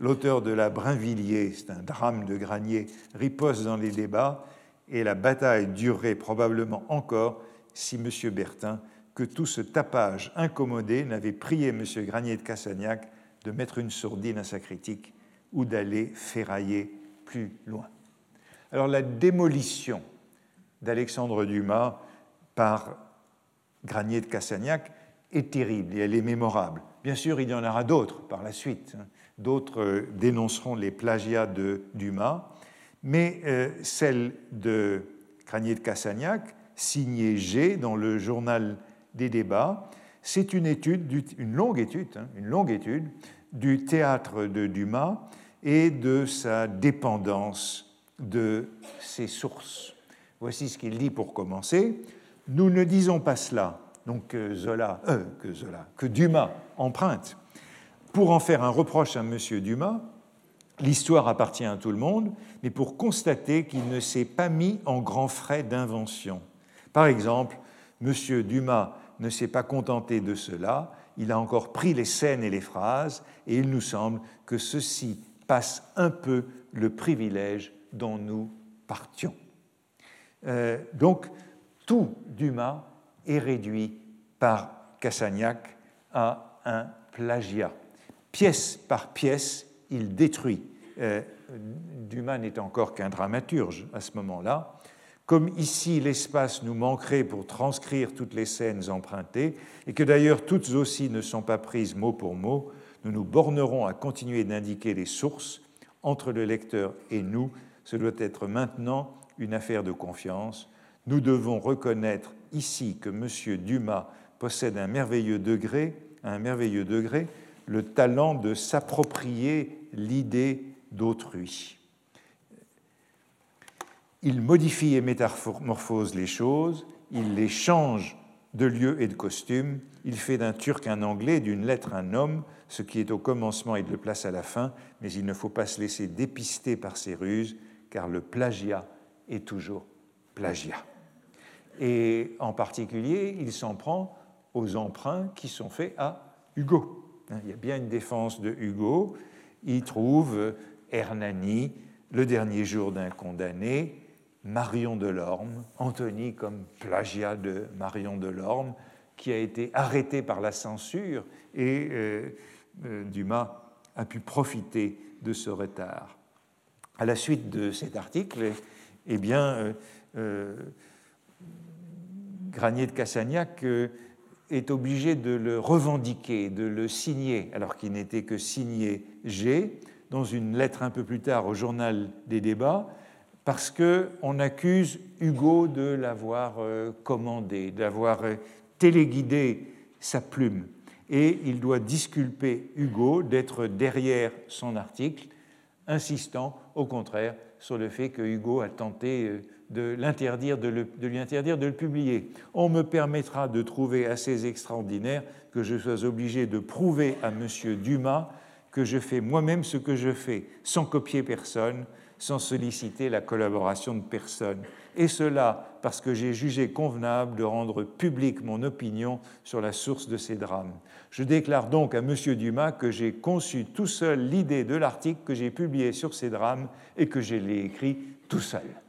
L'auteur de la Brinvilliers, c'est un drame de Granier, riposte dans les débats et la bataille durerait probablement encore si M. Bertin, que tout ce tapage incommodé, n'avait prié M. Granier de Cassagnac de mettre une sourdine à sa critique ou d'aller ferrailler plus loin. Alors la démolition d'Alexandre Dumas par Granier de Cassagnac est terrible et elle est mémorable. Bien sûr, il y en aura d'autres par la suite. D'autres euh, dénonceront les plagiats de Dumas, mais euh, celle de Granier de Cassagnac, signée G dans le journal des débats, c'est une étude, une longue étude, hein, une longue étude du théâtre de Dumas et de sa dépendance de ses sources. Voici ce qu'il dit pour commencer. Nous ne disons pas cela, donc que Zola, euh, que Zola, que Dumas emprunte pour en faire un reproche à M. Dumas. L'histoire appartient à tout le monde, mais pour constater qu'il ne s'est pas mis en grands frais d'invention. Par exemple, M. Dumas ne s'est pas contenté de cela, il a encore pris les scènes et les phrases, et il nous semble que ceci passe un peu le privilège dont nous partions. Euh, donc, tout Dumas est réduit par Cassagnac à un plagiat. Pièce par pièce, il détruit. Euh, Dumas n'est encore qu'un dramaturge à ce moment-là. Comme ici l'espace nous manquerait pour transcrire toutes les scènes empruntées, et que d'ailleurs toutes aussi ne sont pas prises mot pour mot, nous nous bornerons à continuer d'indiquer les sources entre le lecteur et nous ce doit être maintenant une affaire de confiance. Nous devons reconnaître ici que M. Dumas possède un merveilleux degré, un merveilleux degré, le talent de s'approprier l'idée d'autrui. Il modifie et métamorphose les choses, il les change de lieu et de costume, il fait d'un turc un anglais, d'une lettre un homme, ce qui est au commencement il le place à la fin, mais il ne faut pas se laisser dépister par ses ruses, car le plagiat est toujours plagiat. Et en particulier, il s'en prend aux emprunts qui sont faits à Hugo. Il y a bien une défense de Hugo. Il trouve Hernani, le dernier jour d'un condamné, Marion de Lorme, Anthony comme plagiat de Marion de Lorme, qui a été arrêté par la censure et euh, euh, Dumas a pu profiter de ce retard. À la suite de cet article, eh bien, euh, euh, Granier de Cassagnac euh, est obligé de le revendiquer, de le signer, alors qu'il n'était que signé G, dans une lettre un peu plus tard au journal des débats, parce qu'on accuse Hugo de l'avoir commandé, d'avoir téléguidé sa plume. Et il doit disculper Hugo d'être derrière son article, insistant au contraire sur le fait que Hugo a tenté euh, de, l'interdire, de, lui interdire de le publier. On me permettra de trouver assez extraordinaire que je sois obligé de prouver à M. Dumas que je fais moi-même ce que je fais, sans copier personne, sans solliciter la collaboration de personne. Et cela parce que j'ai jugé convenable de rendre publique mon opinion sur la source de ces drames. Je déclare donc à M. Dumas que j'ai conçu tout seul l'idée de l'article que j'ai publié sur ces drames et que je l'ai écrit tout seul.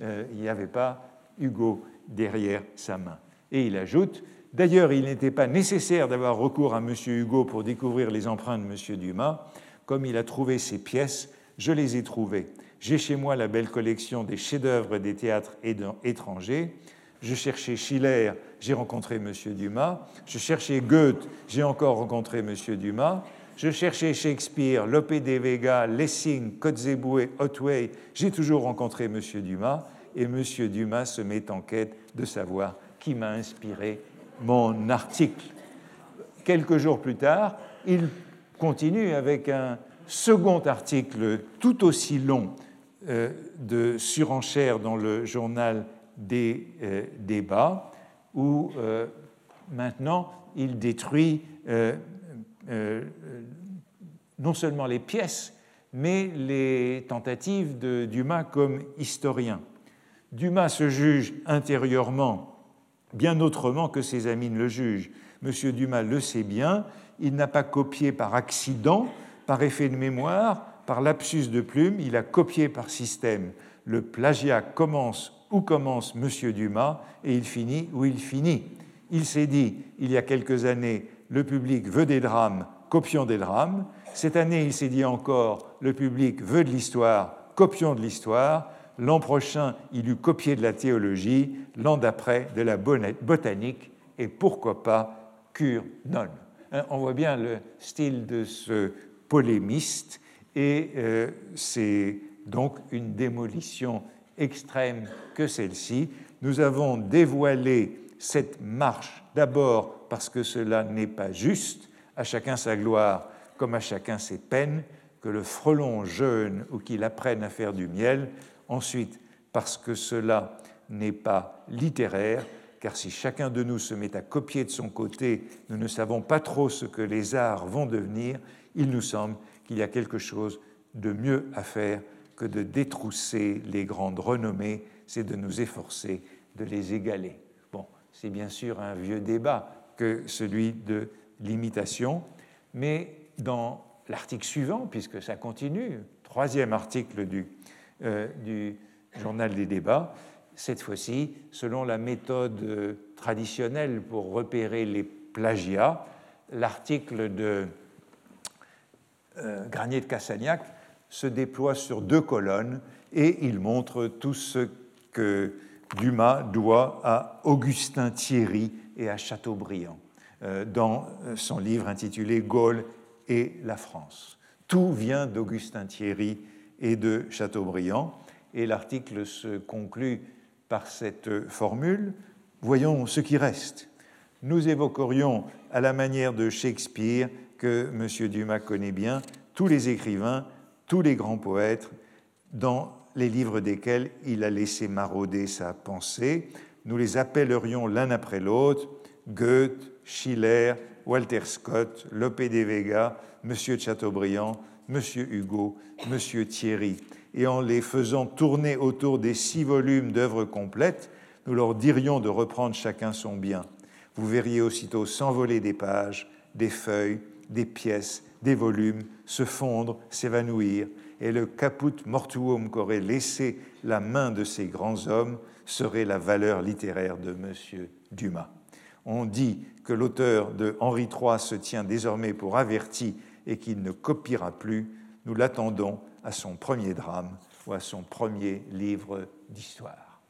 Euh, il n'y avait pas Hugo derrière sa main. Et il ajoute D'ailleurs, il n'était pas nécessaire d'avoir recours à M. Hugo pour découvrir les empreintes de M. Dumas. Comme il a trouvé ces pièces, je les ai trouvées. J'ai chez moi la belle collection des chefs-d'œuvre des théâtres étrangers. Je cherchais Schiller, j'ai rencontré M. Dumas. Je cherchais Goethe, j'ai encore rencontré M. Dumas. Je cherchais Shakespeare, Lope de Vega, Lessing, Kotzebue, Otway, j'ai toujours rencontré M. Dumas. Et M. Dumas se met en quête de savoir qui m'a inspiré mon article. Quelques jours plus tard, il continue avec un second article tout aussi long euh, de surenchère dans le journal des euh, débats, où euh, maintenant il détruit non seulement les pièces, mais les tentatives de Dumas comme historien. Dumas se juge intérieurement bien autrement que ses amis ne le jugent. Monsieur Dumas le sait bien, il n'a pas copié par accident Par effet de mémoire, par lapsus de plume, il a copié par système. Le plagiat commence où commence M. Dumas et il finit où il finit. Il s'est dit, il y a quelques années, le public veut des drames, copions des drames. Cette année, il s'est dit encore, le public veut de l'histoire, copions de l'histoire. L'an prochain, il eut copié de la théologie, l'an d'après de la botanique, et pourquoi pas cure non. Hein, on voit bien le style de ce polémiste, et euh, c'est donc une démolition extrême que celle-ci. Nous avons dévoilé cette marche d'abord parce que cela n'est pas juste, à chacun sa gloire comme à chacun ses peines, que le frelon jeûne ou qu'il apprenne à faire du miel, ensuite parce que cela n'est pas littéraire, car si chacun de nous se met à copier de son côté, nous ne savons pas trop ce que les arts vont devenir, il nous semble qu'il y a quelque chose de mieux à faire que de détrousser les grandes renommées, c'est de nous efforcer de les égaler. Bon, c'est bien sûr un vieux débat que celui de l'imitation, mais dans l'article suivant, puisque ça continue, troisième article du, euh, journal des débats, cette fois-ci, selon la méthode euh, traditionnelle pour repérer les plagiats, l'article de euh, Granier de Cassagnac se déploie sur deux colonnes et il montre tout ce que Dumas doit à Augustin Thierry et à Chateaubriand dans son livre intitulé Gaulle et la France. Tout vient d'Augustin Thierry et de Chateaubriand, et l'article se conclut par cette formule. Voyons ce qui reste. Nous évoquerions, à la manière de Shakespeare, que M. Dumas connaît bien, tous les écrivains, tous les grands poètes, dans les livres desquels il a laissé marauder sa pensée. Nous les appellerions l'un après l'autre Goethe, Schiller, Walter Scott, Lope de Vega, M. Chateaubriand, M. Hugo, M. Thierry. Et en les faisant tourner autour des six volumes d'œuvres complètes, nous leur dirions de reprendre chacun son bien. Vous verriez aussitôt s'envoler des pages, des feuilles, des pièces, des volumes, se fondre, s'évanouir, et le caput mortuum qu'aurait laissé la main de ces grands hommes serait la valeur littéraire de M. Dumas. On dit que l'auteur de Henri III se tient désormais pour averti et qu'il ne copiera plus, nous l'attendons à son premier drame ou à son premier livre d'histoire.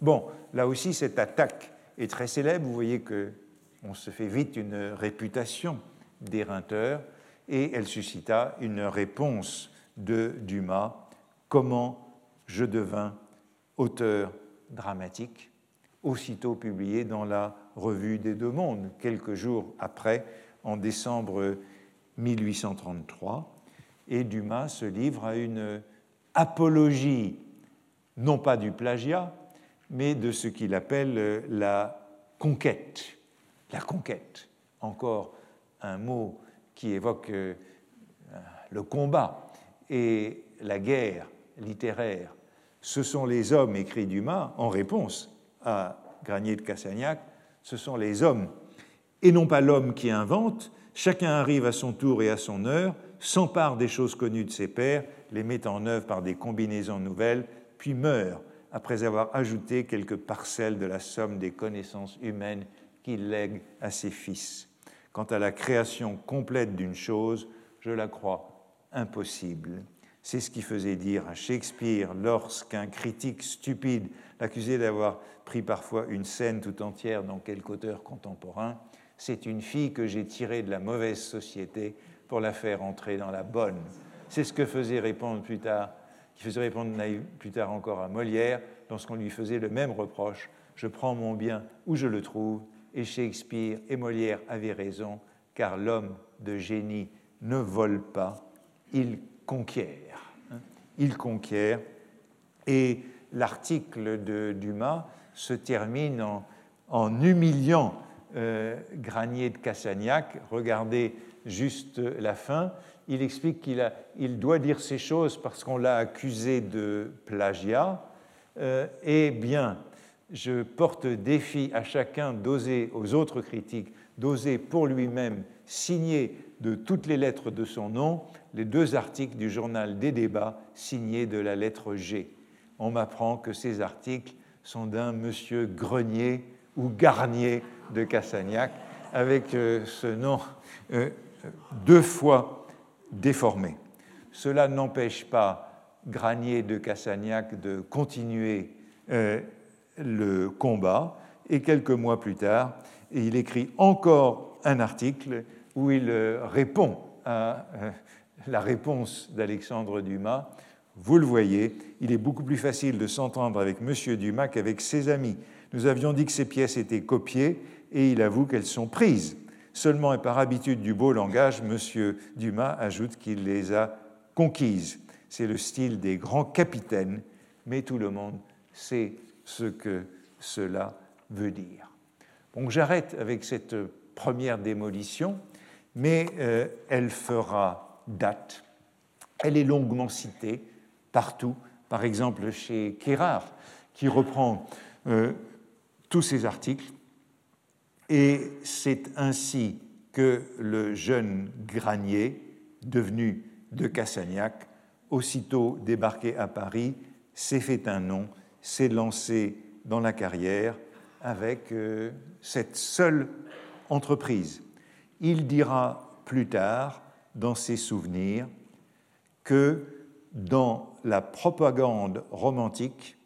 Bon, là aussi, cette attaque est très célèbre. Vous voyez que on se fait vite une réputation d'éreinteur et elle suscita une réponse de Dumas Comment je devins auteur dramatique, aussitôt publié dans la Revue des Deux Mondes, quelques jours après, en décembre 1833, et Dumas se livre à une apologie, non pas du plagiat, mais de ce qu'il appelle la conquête. La conquête, encore un mot qui évoque euh, le combat et la guerre littéraire. Ce sont les hommes, écrit Dumas, en réponse à Granier de Cassagnac, ce sont les hommes, et non pas l'homme qui invente, Chacun arrive à son tour et à son heure, s'empare des choses connues de ses pairs, les met en œuvre par des combinaisons nouvelles, puis meurt après avoir ajouté quelques parcelles de la somme des connaissances humaines qu'il lègue à ses fils. Quant à la création complète d'une chose, je la crois impossible. C'est ce qui faisait dire à Shakespeare lorsqu'un critique stupide l'accusait d'avoir pris parfois une scène tout entière dans quelque auteur contemporain c'est une fille que j'ai tirée de la mauvaise société pour la faire entrer dans la bonne. C'est ce que faisait répondre plus tard, qui faisait répondre plus tard encore à Molière lorsqu'on lui faisait le même reproche. Je prends mon bien où je le trouve, et Shakespeare et Molière avaient raison, car l'homme de génie ne vole pas, il conquiert. Il conquiert. Et l'article de Dumas se termine en, humiliant euh, Granier de Cassagnac, regardez juste la fin, il explique qu'il il doit dire ces choses parce qu'on l'a accusé de plagiat. Euh, eh bien, je porte défi à chacun d'oser, aux autres critiques, d'oser pour lui-même signer de toutes les lettres de son nom les deux articles du journal des débats signés de la lettre G. On m'apprend que ces articles sont d'un monsieur Grenier ou Garnier de Cassagnac, avec euh, ce nom euh, deux fois déformé. Cela n'empêche pas Granier de Cassagnac de continuer euh, le combat, et quelques mois plus tard, il écrit encore un article où il répond à la réponse d'Alexandre Dumas. Vous le voyez, il est beaucoup plus facile de s'entendre avec M. Dumas qu'avec ses amis. Nous avions dit que ces pièces étaient copiées et il avoue qu'elles sont prises. Seulement et par habitude du beau langage, M. Dumas ajoute qu'il les a conquises. C'est le style des grands capitaines, mais tout le monde sait ce que cela veut dire. Donc j'arrête avec cette première démolition, mais euh, elle fera date. Elle est longuement citée partout, par exemple chez Kérard, qui reprend euh, tous ces articles. Et c'est ainsi que le jeune Granier, devenu de Cassagnac, aussitôt débarqué à Paris, s'est fait un nom, s'est lancé dans la carrière avec euh, cette seule entreprise. Il dira plus tard, dans ses souvenirs, que dans la propagande romantique,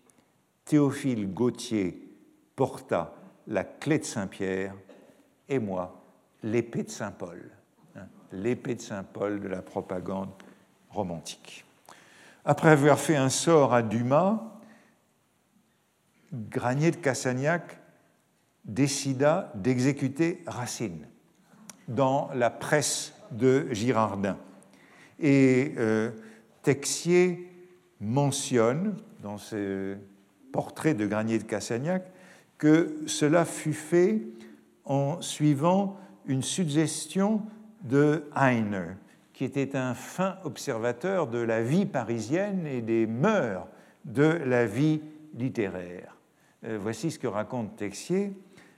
Théophile Gautier porta la clé de Saint-Pierre et moi l'épée de Saint-Paul, hein, l'épée de Saint-Paul de la propagande romantique. Après avoir fait un sort à Dumas, Granier de Cassagnac décida d'exécuter Racine dans la presse de Girardin. Et euh, Texier mentionne dans ses portraits de Granier de Cassagnac que cela fut fait en suivant une suggestion de Heine, qui était un fin observateur de la vie parisienne et des mœurs de la vie littéraire. Euh, voici ce que raconte Texier.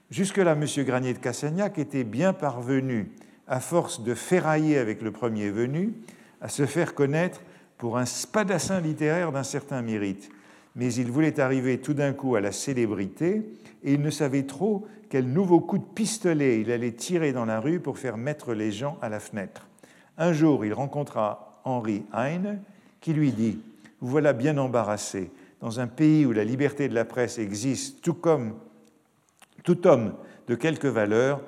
Jusque-là, M. Granier de Cassagnac était bien parvenu, à force de ferrailler avec le premier venu, à se faire connaître pour un spadassin littéraire d'un certain mérite. Mais il voulait arriver tout d'un coup à la célébrité et il ne savait trop quel nouveau coup de pistolet il allait tirer dans la rue pour faire mettre les gens à la fenêtre. Un jour, il rencontra Henri Heine qui lui dit Vous voilà bien embarrassé. Dans un pays où la liberté de la presse existe, tout comme tout homme de quelque valeur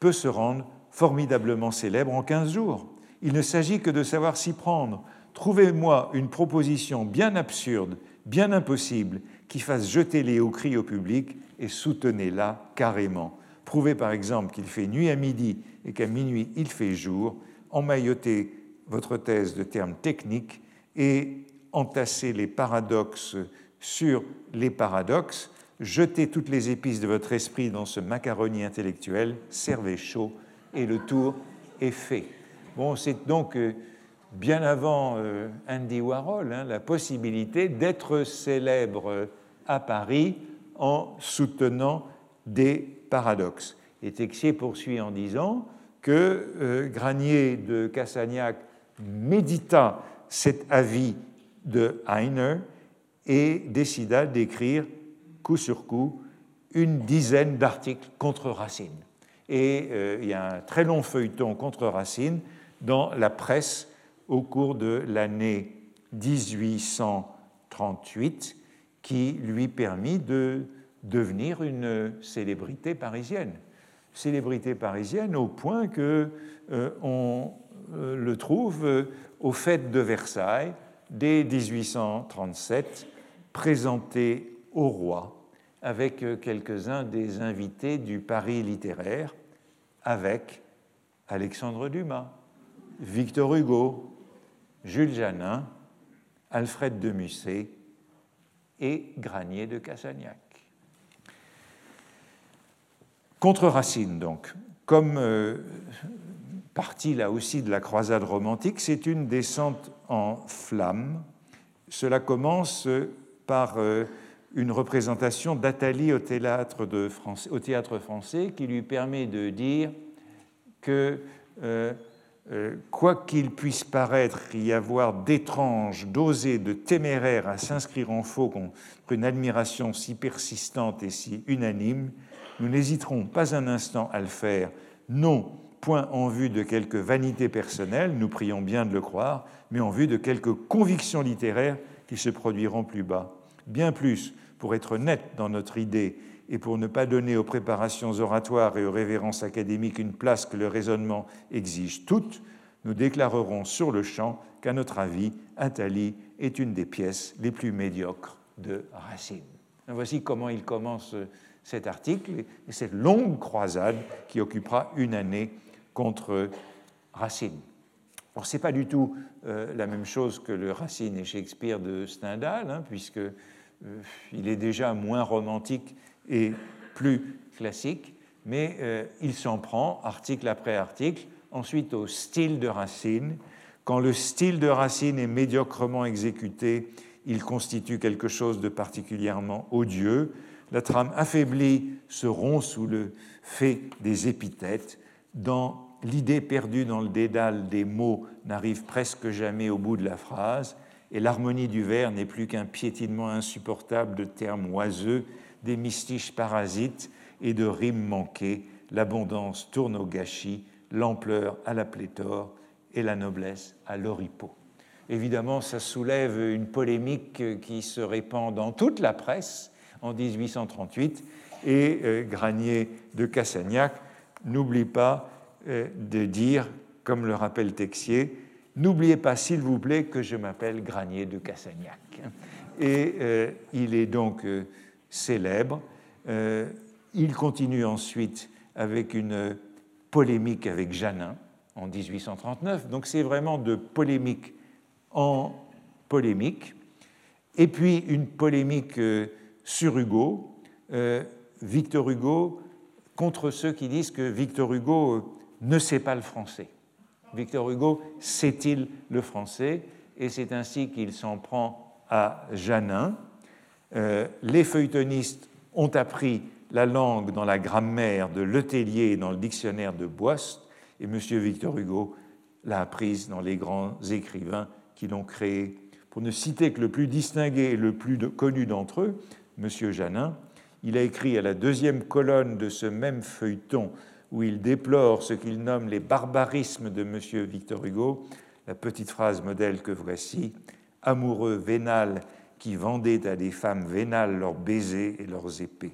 peut se rendre formidablement célèbre en 15 jours. Il ne s'agit que de savoir s'y prendre. Trouvez-moi une proposition bien absurde, bien impossible, qui fasse jeter les hauts cris au public et soutenez-la carrément. Prouvez par exemple qu'il fait nuit à midi et qu'à minuit il fait jour, emmaillotez votre thèse de termes techniques et entassez les paradoxes sur les paradoxes, jetez toutes les épices de votre esprit dans ce macaroni intellectuel, servez chaud et le tour est fait. Bon, c'est donc euh, bien avant euh, Andy Warhol hein, la possibilité d'être célèbre à Paris en soutenant des paradoxes. Et Texier poursuit en disant que euh, Granier de Cassagnac médita cet avis de Heiner et décida d'écrire coup sur coup une dizaine d'articles contre Racine. Et euh, il y a un très long feuilleton contre Racine dans la presse au cours de l'année 1838 qui lui permit de devenir une célébrité parisienne. Célébrité parisienne au point que euh, on euh, le trouve aux fêtes de Versailles dès 1837, présenté au roi avec quelques-uns des invités du Paris littéraire, avec Alexandre Dumas, Victor Hugo, Jules Janin, Alfred de Musset et Granier de Cassagnac. Contre Racine, donc, comme euh, partie là aussi de la croisade romantique, c'est une descente en flammes. Cela commence par euh, une représentation d'Athalie au théâtre, français qui lui permet de dire que euh, euh, quoi qu'il puisse paraître y avoir d'étrange, d'osé, de téméraire à s'inscrire en faux contre une admiration si persistante et si unanime, nous n'hésiterons pas un instant à le faire, non point en vue de quelque vanité personnelle, nous prions bien de le croire, mais en vue de quelques convictions littéraires qui se produiront plus bas. Bien plus, pour être net dans notre idée et pour ne pas donner aux préparations oratoires et aux révérences académiques une place que le raisonnement exige toutes, nous déclarerons sur le champ qu'à notre avis, Athalie est une des pièces les plus médiocres de Racine. Voici comment il commence cet article et cette longue croisade qui occupera une année contre Racine. Alors, ce n'est pas du tout euh, la même chose que le Racine et Shakespeare de Stendhal, hein, puisqu'il euh, est déjà moins romantique et plus classique, mais euh, il s'en prend, article après article, ensuite au style de Racine. Quand le style de Racine est médiocrement exécuté, il constitue quelque chose de particulièrement odieux. La trame affaiblie se rompt sous le fait des épithètes. Dans l'idée perdue dans le dédale des mots n'arrive presque jamais au bout de la phrase, et l'harmonie du vers n'est plus qu'un piétinement insupportable de termes oiseux des mystiches parasites et de rimes manquées, l'abondance tourne au gâchis, l'ampleur à la pléthore et la noblesse à l'oripeau. Évidemment, ça soulève une polémique qui se répand dans toute la presse en 1838 et euh, Granier de Cassagnac n'oublie pas euh, de dire, comme le rappelle Texier, N'oubliez pas, s'il vous plaît, que je m'appelle Granier de Cassagnac. Et euh, il est donc célèbre. Euh, il continue ensuite avec une polémique avec Janin en 1839. Donc c'est vraiment de polémique en polémique. Et puis une polémique euh, sur Hugo, euh, Victor Hugo, contre ceux qui disent que Victor Hugo ne sait pas le français. Victor Hugo sait-il le français Et c'est ainsi qu'il s'en prend à Janin. Euh, les feuilletonistes ont appris la langue dans la grammaire de Letellier et dans le dictionnaire de Boist, et M. Victor Hugo l'a apprise dans les grands écrivains qui l'ont créé. Pour ne citer que le plus distingué et le plus connu d'entre eux, M. Janin, il a écrit à la deuxième colonne de ce même feuilleton où il déplore ce qu'il nomme les barbarismes de M. Victor Hugo, la petite phrase modèle que voici Amoureux vénal qui vendaient à des femmes vénales leurs baisers et leurs épées.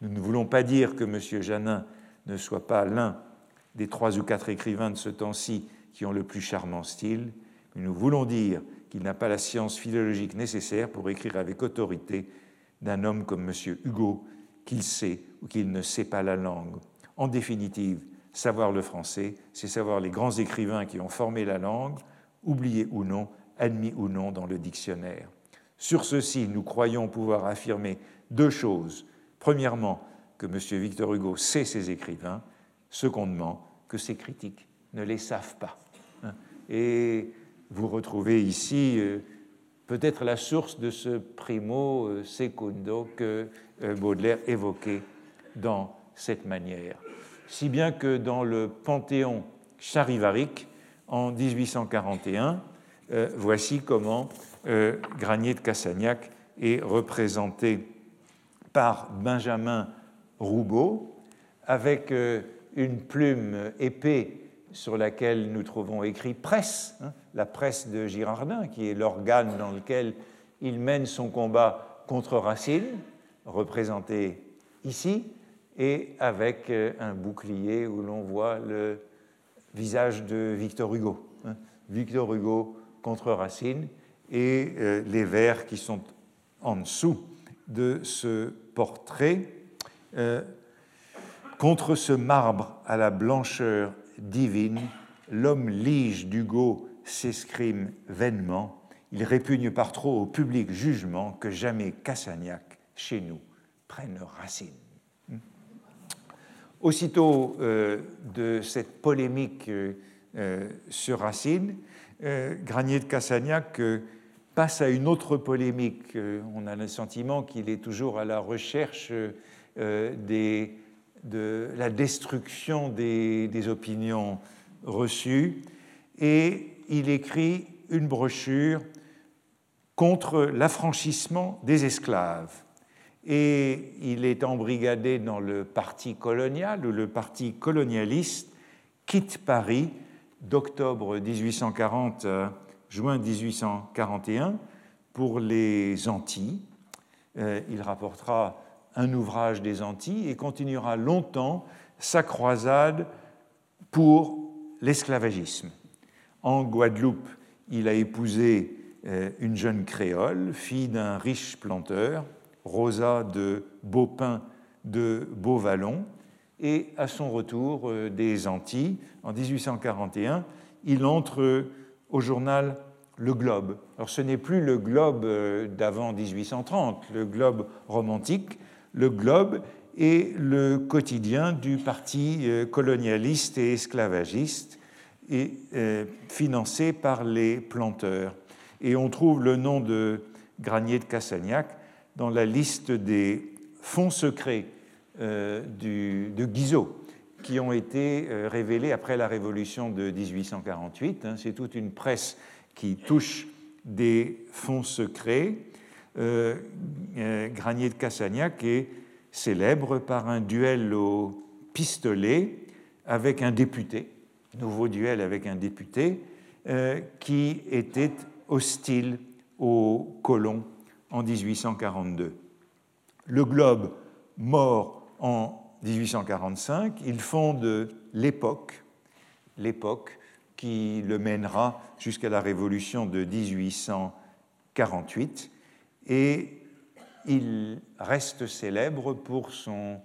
Nous ne voulons pas dire que M. Janin ne soit pas l'un des trois ou quatre écrivains de ce temps-ci qui ont le plus charmant style, mais nous voulons dire qu'il n'a pas la science philologique nécessaire pour écrire avec autorité d'un homme comme M. Hugo, qu'il sait ou qu'il ne sait pas la langue. En définitive, savoir le français, c'est savoir les grands écrivains qui ont formé la langue, oubliés ou non, admis ou non dans le dictionnaire. Sur ceci, nous croyons pouvoir affirmer deux choses. Premièrement, que M. Victor Hugo sait ses écrivains. Secondement, que ses critiques ne les savent pas. Et vous retrouvez ici euh, peut-être la source de ce primo euh, secundo que euh, Baudelaire évoquait dans cette manière. Si bien que dans le Panthéon charivarique, en 1841, voici comment euh, Granier de Cassagnac est représenté par Benjamin Roubaud, avec euh, une plume épée sur laquelle nous trouvons écrit presse, hein, la presse de Girardin, qui est l'organe dans lequel il mène son combat contre Racine, représenté ici, et avec euh, un bouclier où l'on voit le visage de Victor Hugo. Hein. Victor Hugo contre Racine, et euh, les vers qui sont en dessous de ce portrait. Euh, contre ce marbre à la blancheur divine, l'homme lige d'Hugo s'escrime vainement. Il répugne par trop au public jugement que jamais Cassagnac, chez nous, prenne racine. Aussitôt euh, de cette polémique sur Racine, Granier de Cassagnac passe à une autre polémique. Euh, on a le sentiment qu'il est toujours à la recherche euh, de la destruction des, opinions reçues. et il écrit une brochure contre l'affranchissement des esclaves. Et il est embrigadé dans le parti colonial ou le parti colonialiste, quitte Paris d'octobre 1840 à juin 1841 pour les Antilles. Euh, il rapportera un ouvrage des Antilles et continuera longtemps sa croisade pour l'esclavagisme. En Guadeloupe, il a épousé euh, une jeune créole, fille d'un riche planteur, Rosa de Beaupin de Beauvallon, et à son retour euh, des Antilles, en 1841, il entre au journal Le Globe. Alors ce n'est plus le Globe euh, d'avant 1830, le Globe romantique, le Globe est le quotidien du parti colonialiste et esclavagiste et financé par les planteurs. Et on trouve le nom de Granier de Cassagnac dans la liste des fonds secrets euh, de Guizot qui ont été euh, révélés après la Révolution de 1848. Hein. C'est toute une presse qui touche des fonds secrets. Euh, Granier de Cassagnac est célèbre par un duel au pistolet avec un député, nouveau duel avec un député, qui était hostile aux colons en 1842. Le Globe mort en 1845, il fonde l'époque, l'époque qui le mènera jusqu'à la Révolution de 1848, et il reste célèbre pour son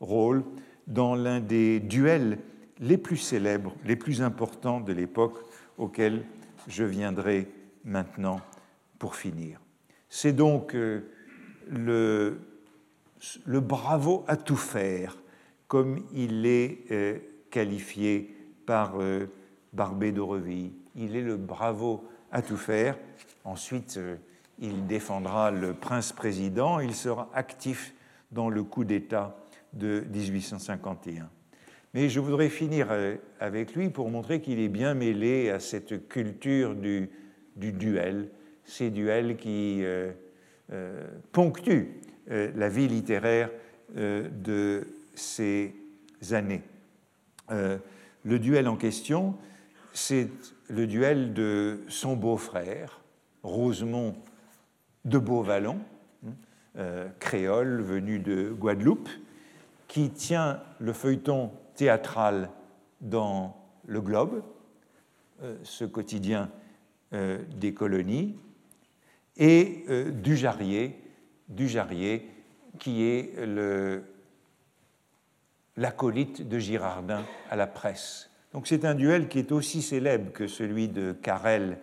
rôle dans l'un des duels les plus célèbres, les plus importants de l'époque auxquels je viendrai maintenant pour finir. C'est donc euh, le, bravo à tout faire, comme il est euh, qualifié par euh, Barbé d'Aurevilly. Il est le bravo à tout faire. Ensuite, il défendra le prince-président, il sera actif dans le coup d'État de 1851. Mais je voudrais finir avec lui pour montrer qu'il est bien mêlé à cette culture du duel, ces duels qui euh, euh, ponctuent euh, la vie littéraire de ces années. le duel en question, c'est le duel de son beau-frère, Rosemont de Beauvallon, hein, créole venu de Guadeloupe, qui tient le feuilleton théâtral dans le Globe, ce quotidien des colonies, et euh, du Jarrier, qui est l'acolyte de Girardin à la presse. Donc c'est un duel qui est aussi célèbre que celui de Carrel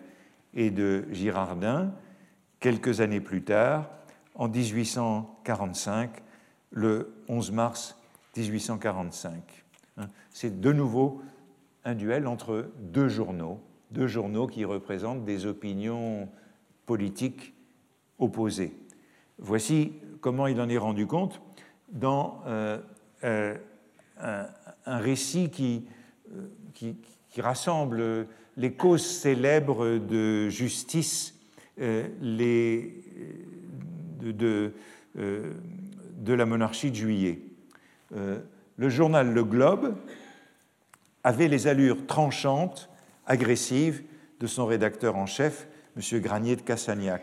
et de Girardin, quelques années plus tard, en 1845, le 11 mars 1845. Hein, c'est de nouveau un duel entre deux journaux, deux journaux qui représentent des opinions politiques opposées. Voici comment il en est rendu compte dans euh, euh, un, récit qui, euh, qui, rassemble les causes célèbres de justice de, la monarchie de juillet. le journal Le Globe avait les allures tranchantes agressive de son rédacteur en chef, M. Granier de Cassagnac.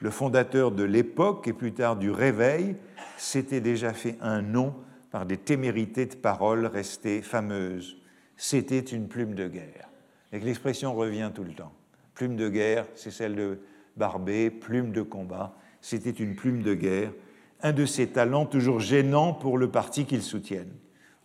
Le fondateur de l'époque et plus tard du Réveil s'était déjà fait un nom par des témérités de paroles restées fameuses. C'était une plume de guerre. Et l'expression revient tout le temps. Plume de guerre, c'est celle de Barbé, plume de combat, c'était une plume de guerre, un de ces talents toujours gênants pour le parti qu'ils soutiennent.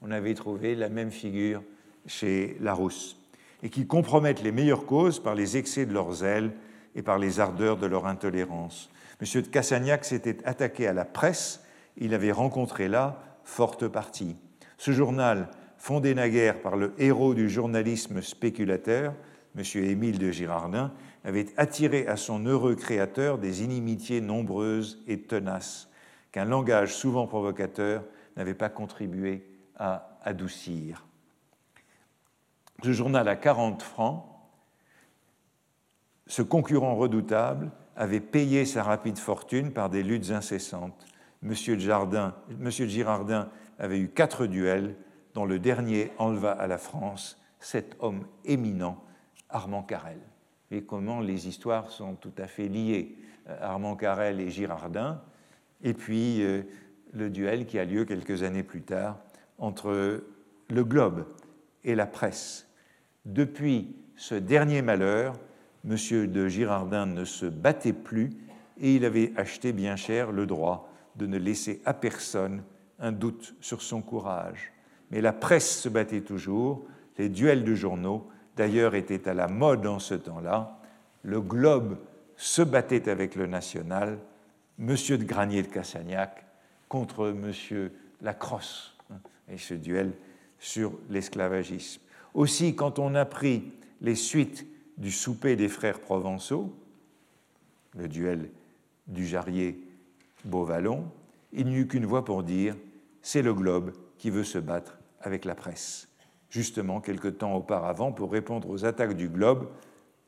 On avait trouvé la même figure chez Larousse et qui compromettent les meilleures causes par les excès de leur zèle et par les ardeurs de leur intolérance. M. de Cassagnac s'était attaqué à la presse, il avait rencontré là forte partie. Ce journal, fondé naguère par le héros du journalisme spéculateur, M. Émile de Girardin, avait attiré à son heureux créateur des inimitiés nombreuses et tenaces, qu'un langage souvent provocateur n'avait pas contribué à adoucir. Ce journal à 40 francs Ce concurrent redoutable avait payé sa rapide fortune par des luttes incessantes. Monsieur, Girardin avait eu quatre duels, dont le dernier enleva à la France cet homme éminent, Armand Carrel. Et comment les histoires sont tout à fait liées, euh, Armand Carrel et Girardin, et puis euh, le duel qui a lieu quelques années plus tard entre le Globe et la presse. Depuis ce dernier malheur, M. de Girardin ne se battait plus et il avait acheté bien cher le droit de ne laisser à personne un doute sur son courage. Mais la presse se battait toujours, les duels de journaux, d'ailleurs, étaient à la mode en ce temps-là. Le Globe se battait avec le National, M. de Granier de Cassagnac contre M. Lacrosse, hein, et ce duel sur l'esclavagisme. Aussi, quand on a pris les suites du souper des frères provençaux, le duel du Jarrier Beauvallon, il n'y eut qu'une voix pour dire c'est le globe qui veut se battre avec la presse. Justement, quelque temps auparavant, pour répondre aux attaques du globe,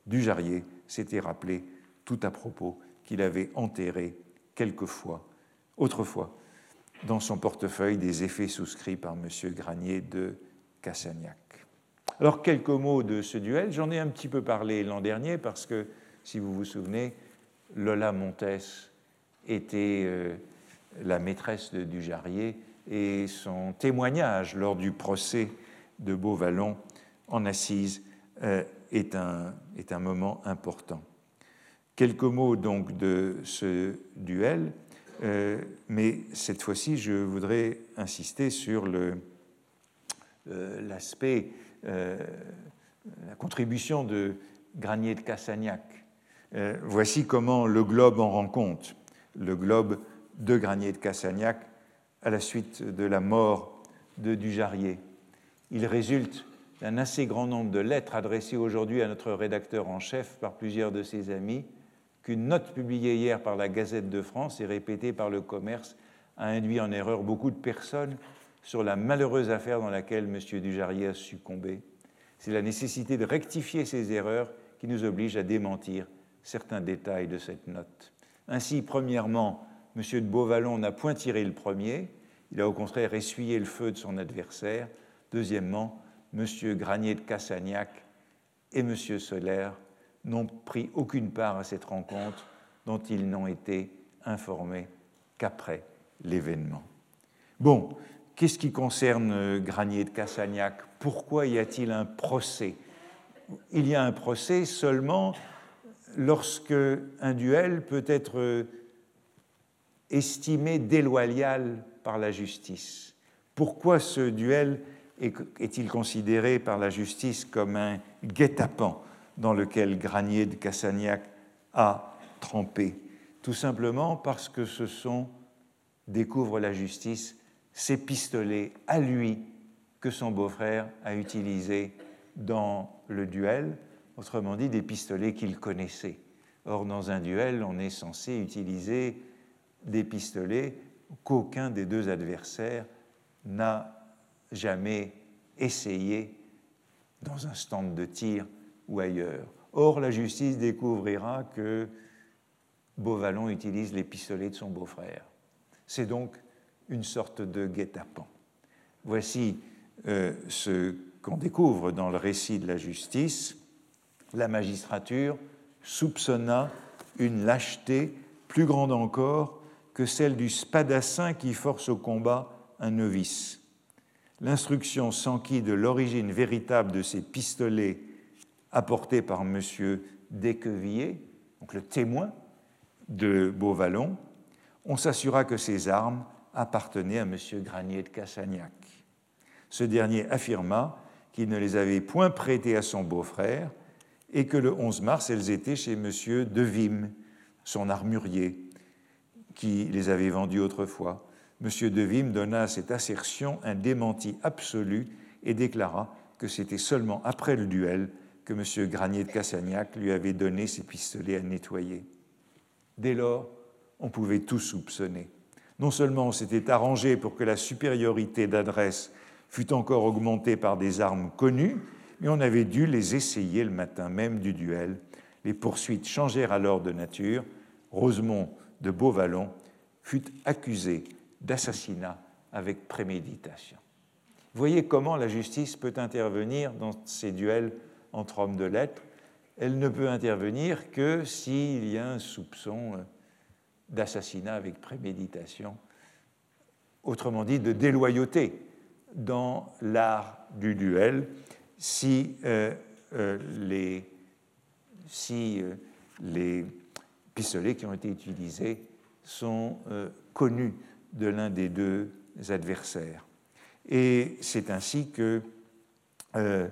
du Jarrier s'était rappelé tout à propos qu'il avait enterré quelquefois, autrefois, dans son portefeuille des effets souscrits par M. Granier de Cassagnac. Alors, quelques mots de ce duel. J'en ai un petit peu parlé l'an dernier parce que, si vous vous souvenez, Lola Montes était euh, la maîtresse de Dujarrier et son témoignage lors du procès de Beauvallon en assise euh, est, un, moment important. Quelques mots donc de ce duel, euh, mais cette fois-ci, je voudrais insister sur l'aspect, la contribution de Granier de Cassagnac. voici comment le globe en rend compte. Le globe de Granier de Cassagnac à la suite de la mort de Dujarrier. Il résulte d'un assez grand nombre de lettres adressées aujourd'hui à notre rédacteur en chef par plusieurs de ses amis, qu'une note publiée hier par la Gazette de France et répétée par le commerce a induit en erreur beaucoup de personnes sur la malheureuse affaire dans laquelle M. Dujarrier a succombé. C'est la nécessité de rectifier ces erreurs qui nous oblige à démentir certains détails de cette note. Ainsi, premièrement, M. de Beauvallon n'a point tiré le premier, il a au contraire essuyé le feu de son adversaire. Deuxièmement, M. Granier de Cassagnac et M. Solaire n'ont pris aucune part à cette rencontre dont ils n'ont été informés qu'après l'événement. Bon, qu'est-ce qui concerne Granier de Cassagnac? Pourquoi y a-t-il un procès? Il y a un procès seulement lorsque un duel peut être estimé déloyal par la justice. Pourquoi ce duel est-il considéré par la justice comme un guet-apens dans lequel Granier de Cassagnac a trempé? Tout simplement parce que ce sont, découvre la justice, ces pistolets à lui que son beau-frère a utilisés dans le duel, autrement dit des pistolets qu'il connaissait. Or, dans un duel, on est censé utiliser des pistolets qu'aucun des deux adversaires n'a jamais essayé dans un stand de tir ou ailleurs. Or, la justice découvrira que Beauvallon utilise les pistolets de son beau-frère. C'est donc une sorte de guet-apens. Voici euh, ce qu'on découvre dans le récit de la justice. La magistrature soupçonna une lâcheté plus grande encore que celle du spadassin qui force au combat un novice. L'instruction s'enquit de l'origine véritable de ces pistolets apportés par M. Desquevilliers, donc le témoin de Beauvallon. On s'assura que ces armes appartenaient à M. Granier de Cassagnac. Ce dernier affirma qu'il ne les avait point prêtées à son beau-frère et que le 11 mars, elles étaient chez M. Devim, son armurier, qui les avait vendus autrefois. M. Devim donna à cette assertion un démenti absolu et déclara que c'était seulement après le duel que M. Granier de Cassagnac lui avait donné ses pistolets à nettoyer. Dès lors, on pouvait tout soupçonner. Non seulement on s'était arrangé pour que la supériorité d'adresse fût encore augmentée par des armes connues, mais on avait dû les essayer le matin même du duel. les poursuites changèrent alors de nature. Rosemont de Beauvallon fut accusé d'assassinat avec préméditation. Voyez comment la justice peut intervenir dans ces duels entre hommes de lettres. Elle ne peut intervenir que s'il y a un soupçon euh, d'assassinat avec préméditation, autrement dit de déloyauté dans l'art du duel, si, euh, euh, les, si les pistolets qui ont été utilisés sont connus de l'un des deux adversaires. Et c'est ainsi que euh,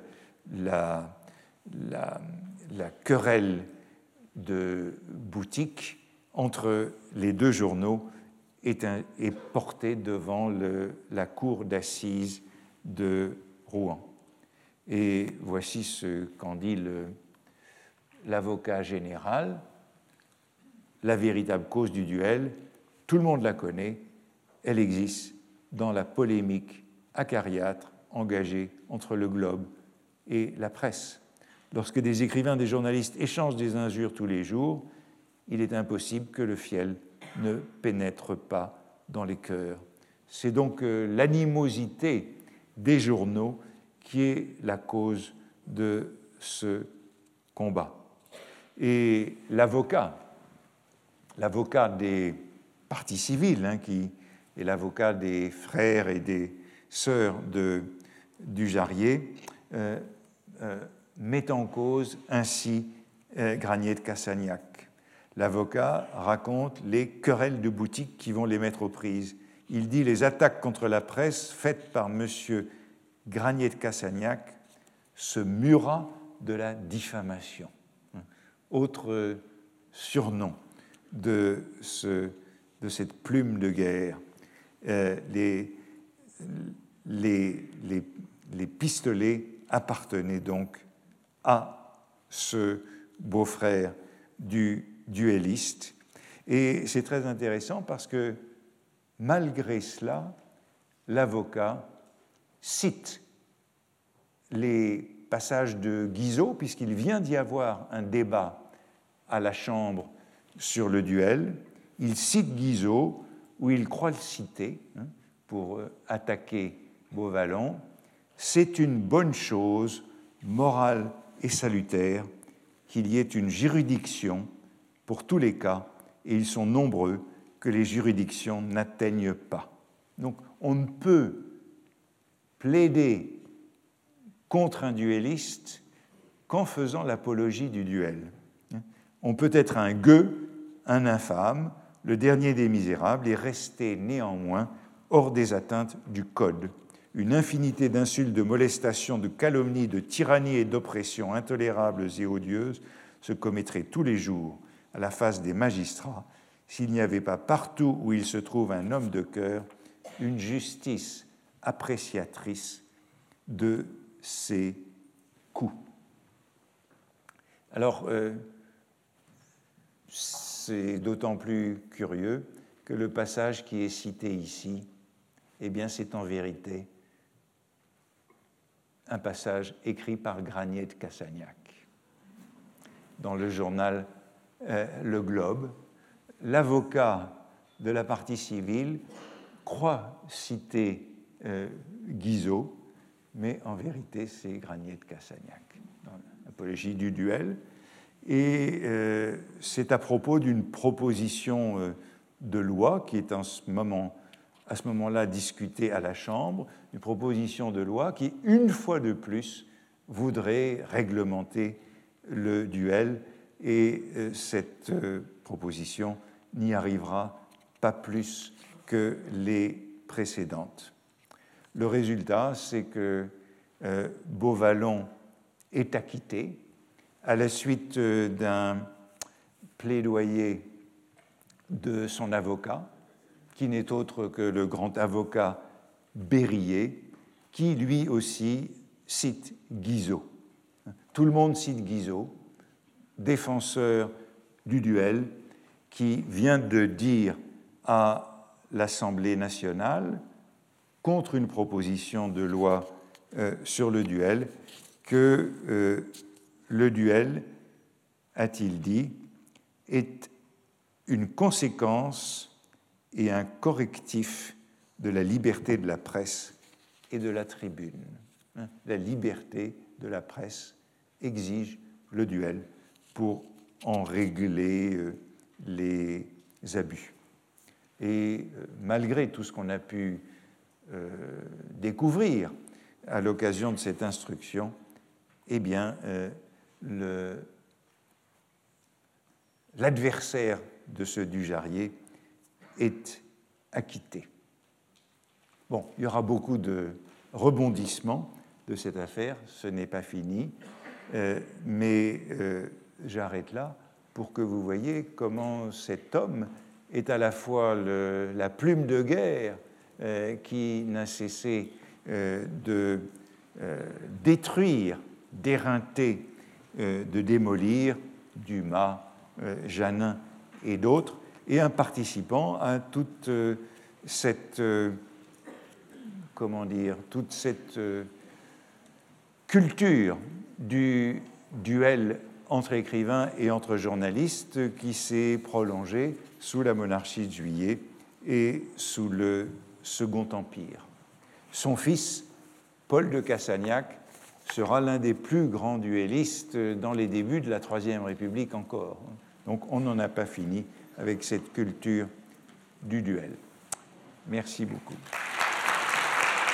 la, querelle de boutique entre les deux journaux est, un, est portée devant la cour d'assises de Rouen. Et voici ce qu'en dit l'avocat général. La véritable cause du duel, tout le monde la connaît, elle existe dans la polémique acariâtre engagée entre le globe et la presse. Lorsque des écrivains, des journalistes échangent des injures tous les jours, il est impossible que le fiel ne pénètre pas dans les cœurs. C'est donc euh, l'animosité des journaux qui est la cause de ce combat. Et l'avocat, l'avocat des partis civils, hein, qui est l'avocat des frères et des sœur de, du Jarrier, euh, euh, met en cause ainsi Granier de Cassagnac. L'avocat raconte les querelles de boutique qui vont les mettre aux prises. Il dit les attaques contre la presse faites par M. Granier de Cassagnac se murat de la diffamation. Autre surnom de, ce, cette plume de guerre. les, les, les, pistolets appartenaient donc à ce beau-frère du duelliste. Et c'est très intéressant parce que malgré cela, l'avocat cite les passages de Guizot, puisqu'il vient d'y avoir un débat à la Chambre sur le duel. Il cite Guizot, où il croit le citer, hein, pour euh, attaquer Beauvallon, c'est une bonne chose, morale et salutaire, qu'il y ait une juridiction pour tous les cas, et ils sont nombreux, que les juridictions n'atteignent pas. Donc on ne peut plaider contre un duelliste qu'en faisant l'apologie du duel. On peut être un gueux, un infâme, le dernier des misérables, et rester néanmoins hors des atteintes du Code. Une infinité d'insultes, de molestations, de calomnies, de tyrannies et d'oppressions intolérables et odieuses se commettraient tous les jours à la face des magistrats s'il n'y avait pas partout où il se trouve un homme de cœur une justice appréciatrice de ces coups. Alors, euh, c'est d'autant plus curieux que le passage qui est cité ici eh bien c'est en vérité un passage écrit par Granier de Cassagnac dans le journal euh, Le Globe. L'avocat de la partie civile croit citer euh, Guizot, mais en vérité c'est Granier de Cassagnac dans l'apologie du duel. Et euh, c'est à propos d'une proposition de loi qui est en ce moment à ce moment-là discuté à la Chambre une proposition de loi qui, une fois de plus, voudrait réglementer le duel et euh, cette euh, proposition n'y arrivera pas plus que les précédentes. Le résultat, c'est que euh, Beauvallon est acquitté à la suite d'un plaidoyer de son avocat, qui n'est autre que le grand avocat Berrier, qui lui aussi cite Guizot. Tout le monde cite Guizot, défenseur du duel, qui vient de dire à l'Assemblée nationale, contre une proposition de loi euh, sur le duel, que euh, le duel a-t-il dit, est une conséquence et un correctif de la liberté de la presse et de la tribune. Hein, la liberté de la presse exige le duel pour en régler euh, les abus. Et euh, malgré tout ce qu'on a pu euh, découvrir à l'occasion de cette instruction, eh bien, l'adversaire de ce Dujarier est acquitté. Bon, il y aura beaucoup de rebondissements de cette affaire, ce n'est pas fini, mais j'arrête là pour que vous voyez comment cet homme est à la fois la plume de guerre euh, qui n'a cessé de détruire, d'éreinter, de démolir Dumas, Janin et d'autres, et un participant à toute cette, comment dire, toute cette culture du duel entre écrivains et entre journalistes qui s'est prolongée sous la monarchie de Juillet et sous le Second Empire. Son fils, Paul de Cassagnac, sera l'un des plus grands duellistes dans les débuts de la Troisième République encore. Donc on n'en a pas fini avec cette culture du duel. Merci beaucoup.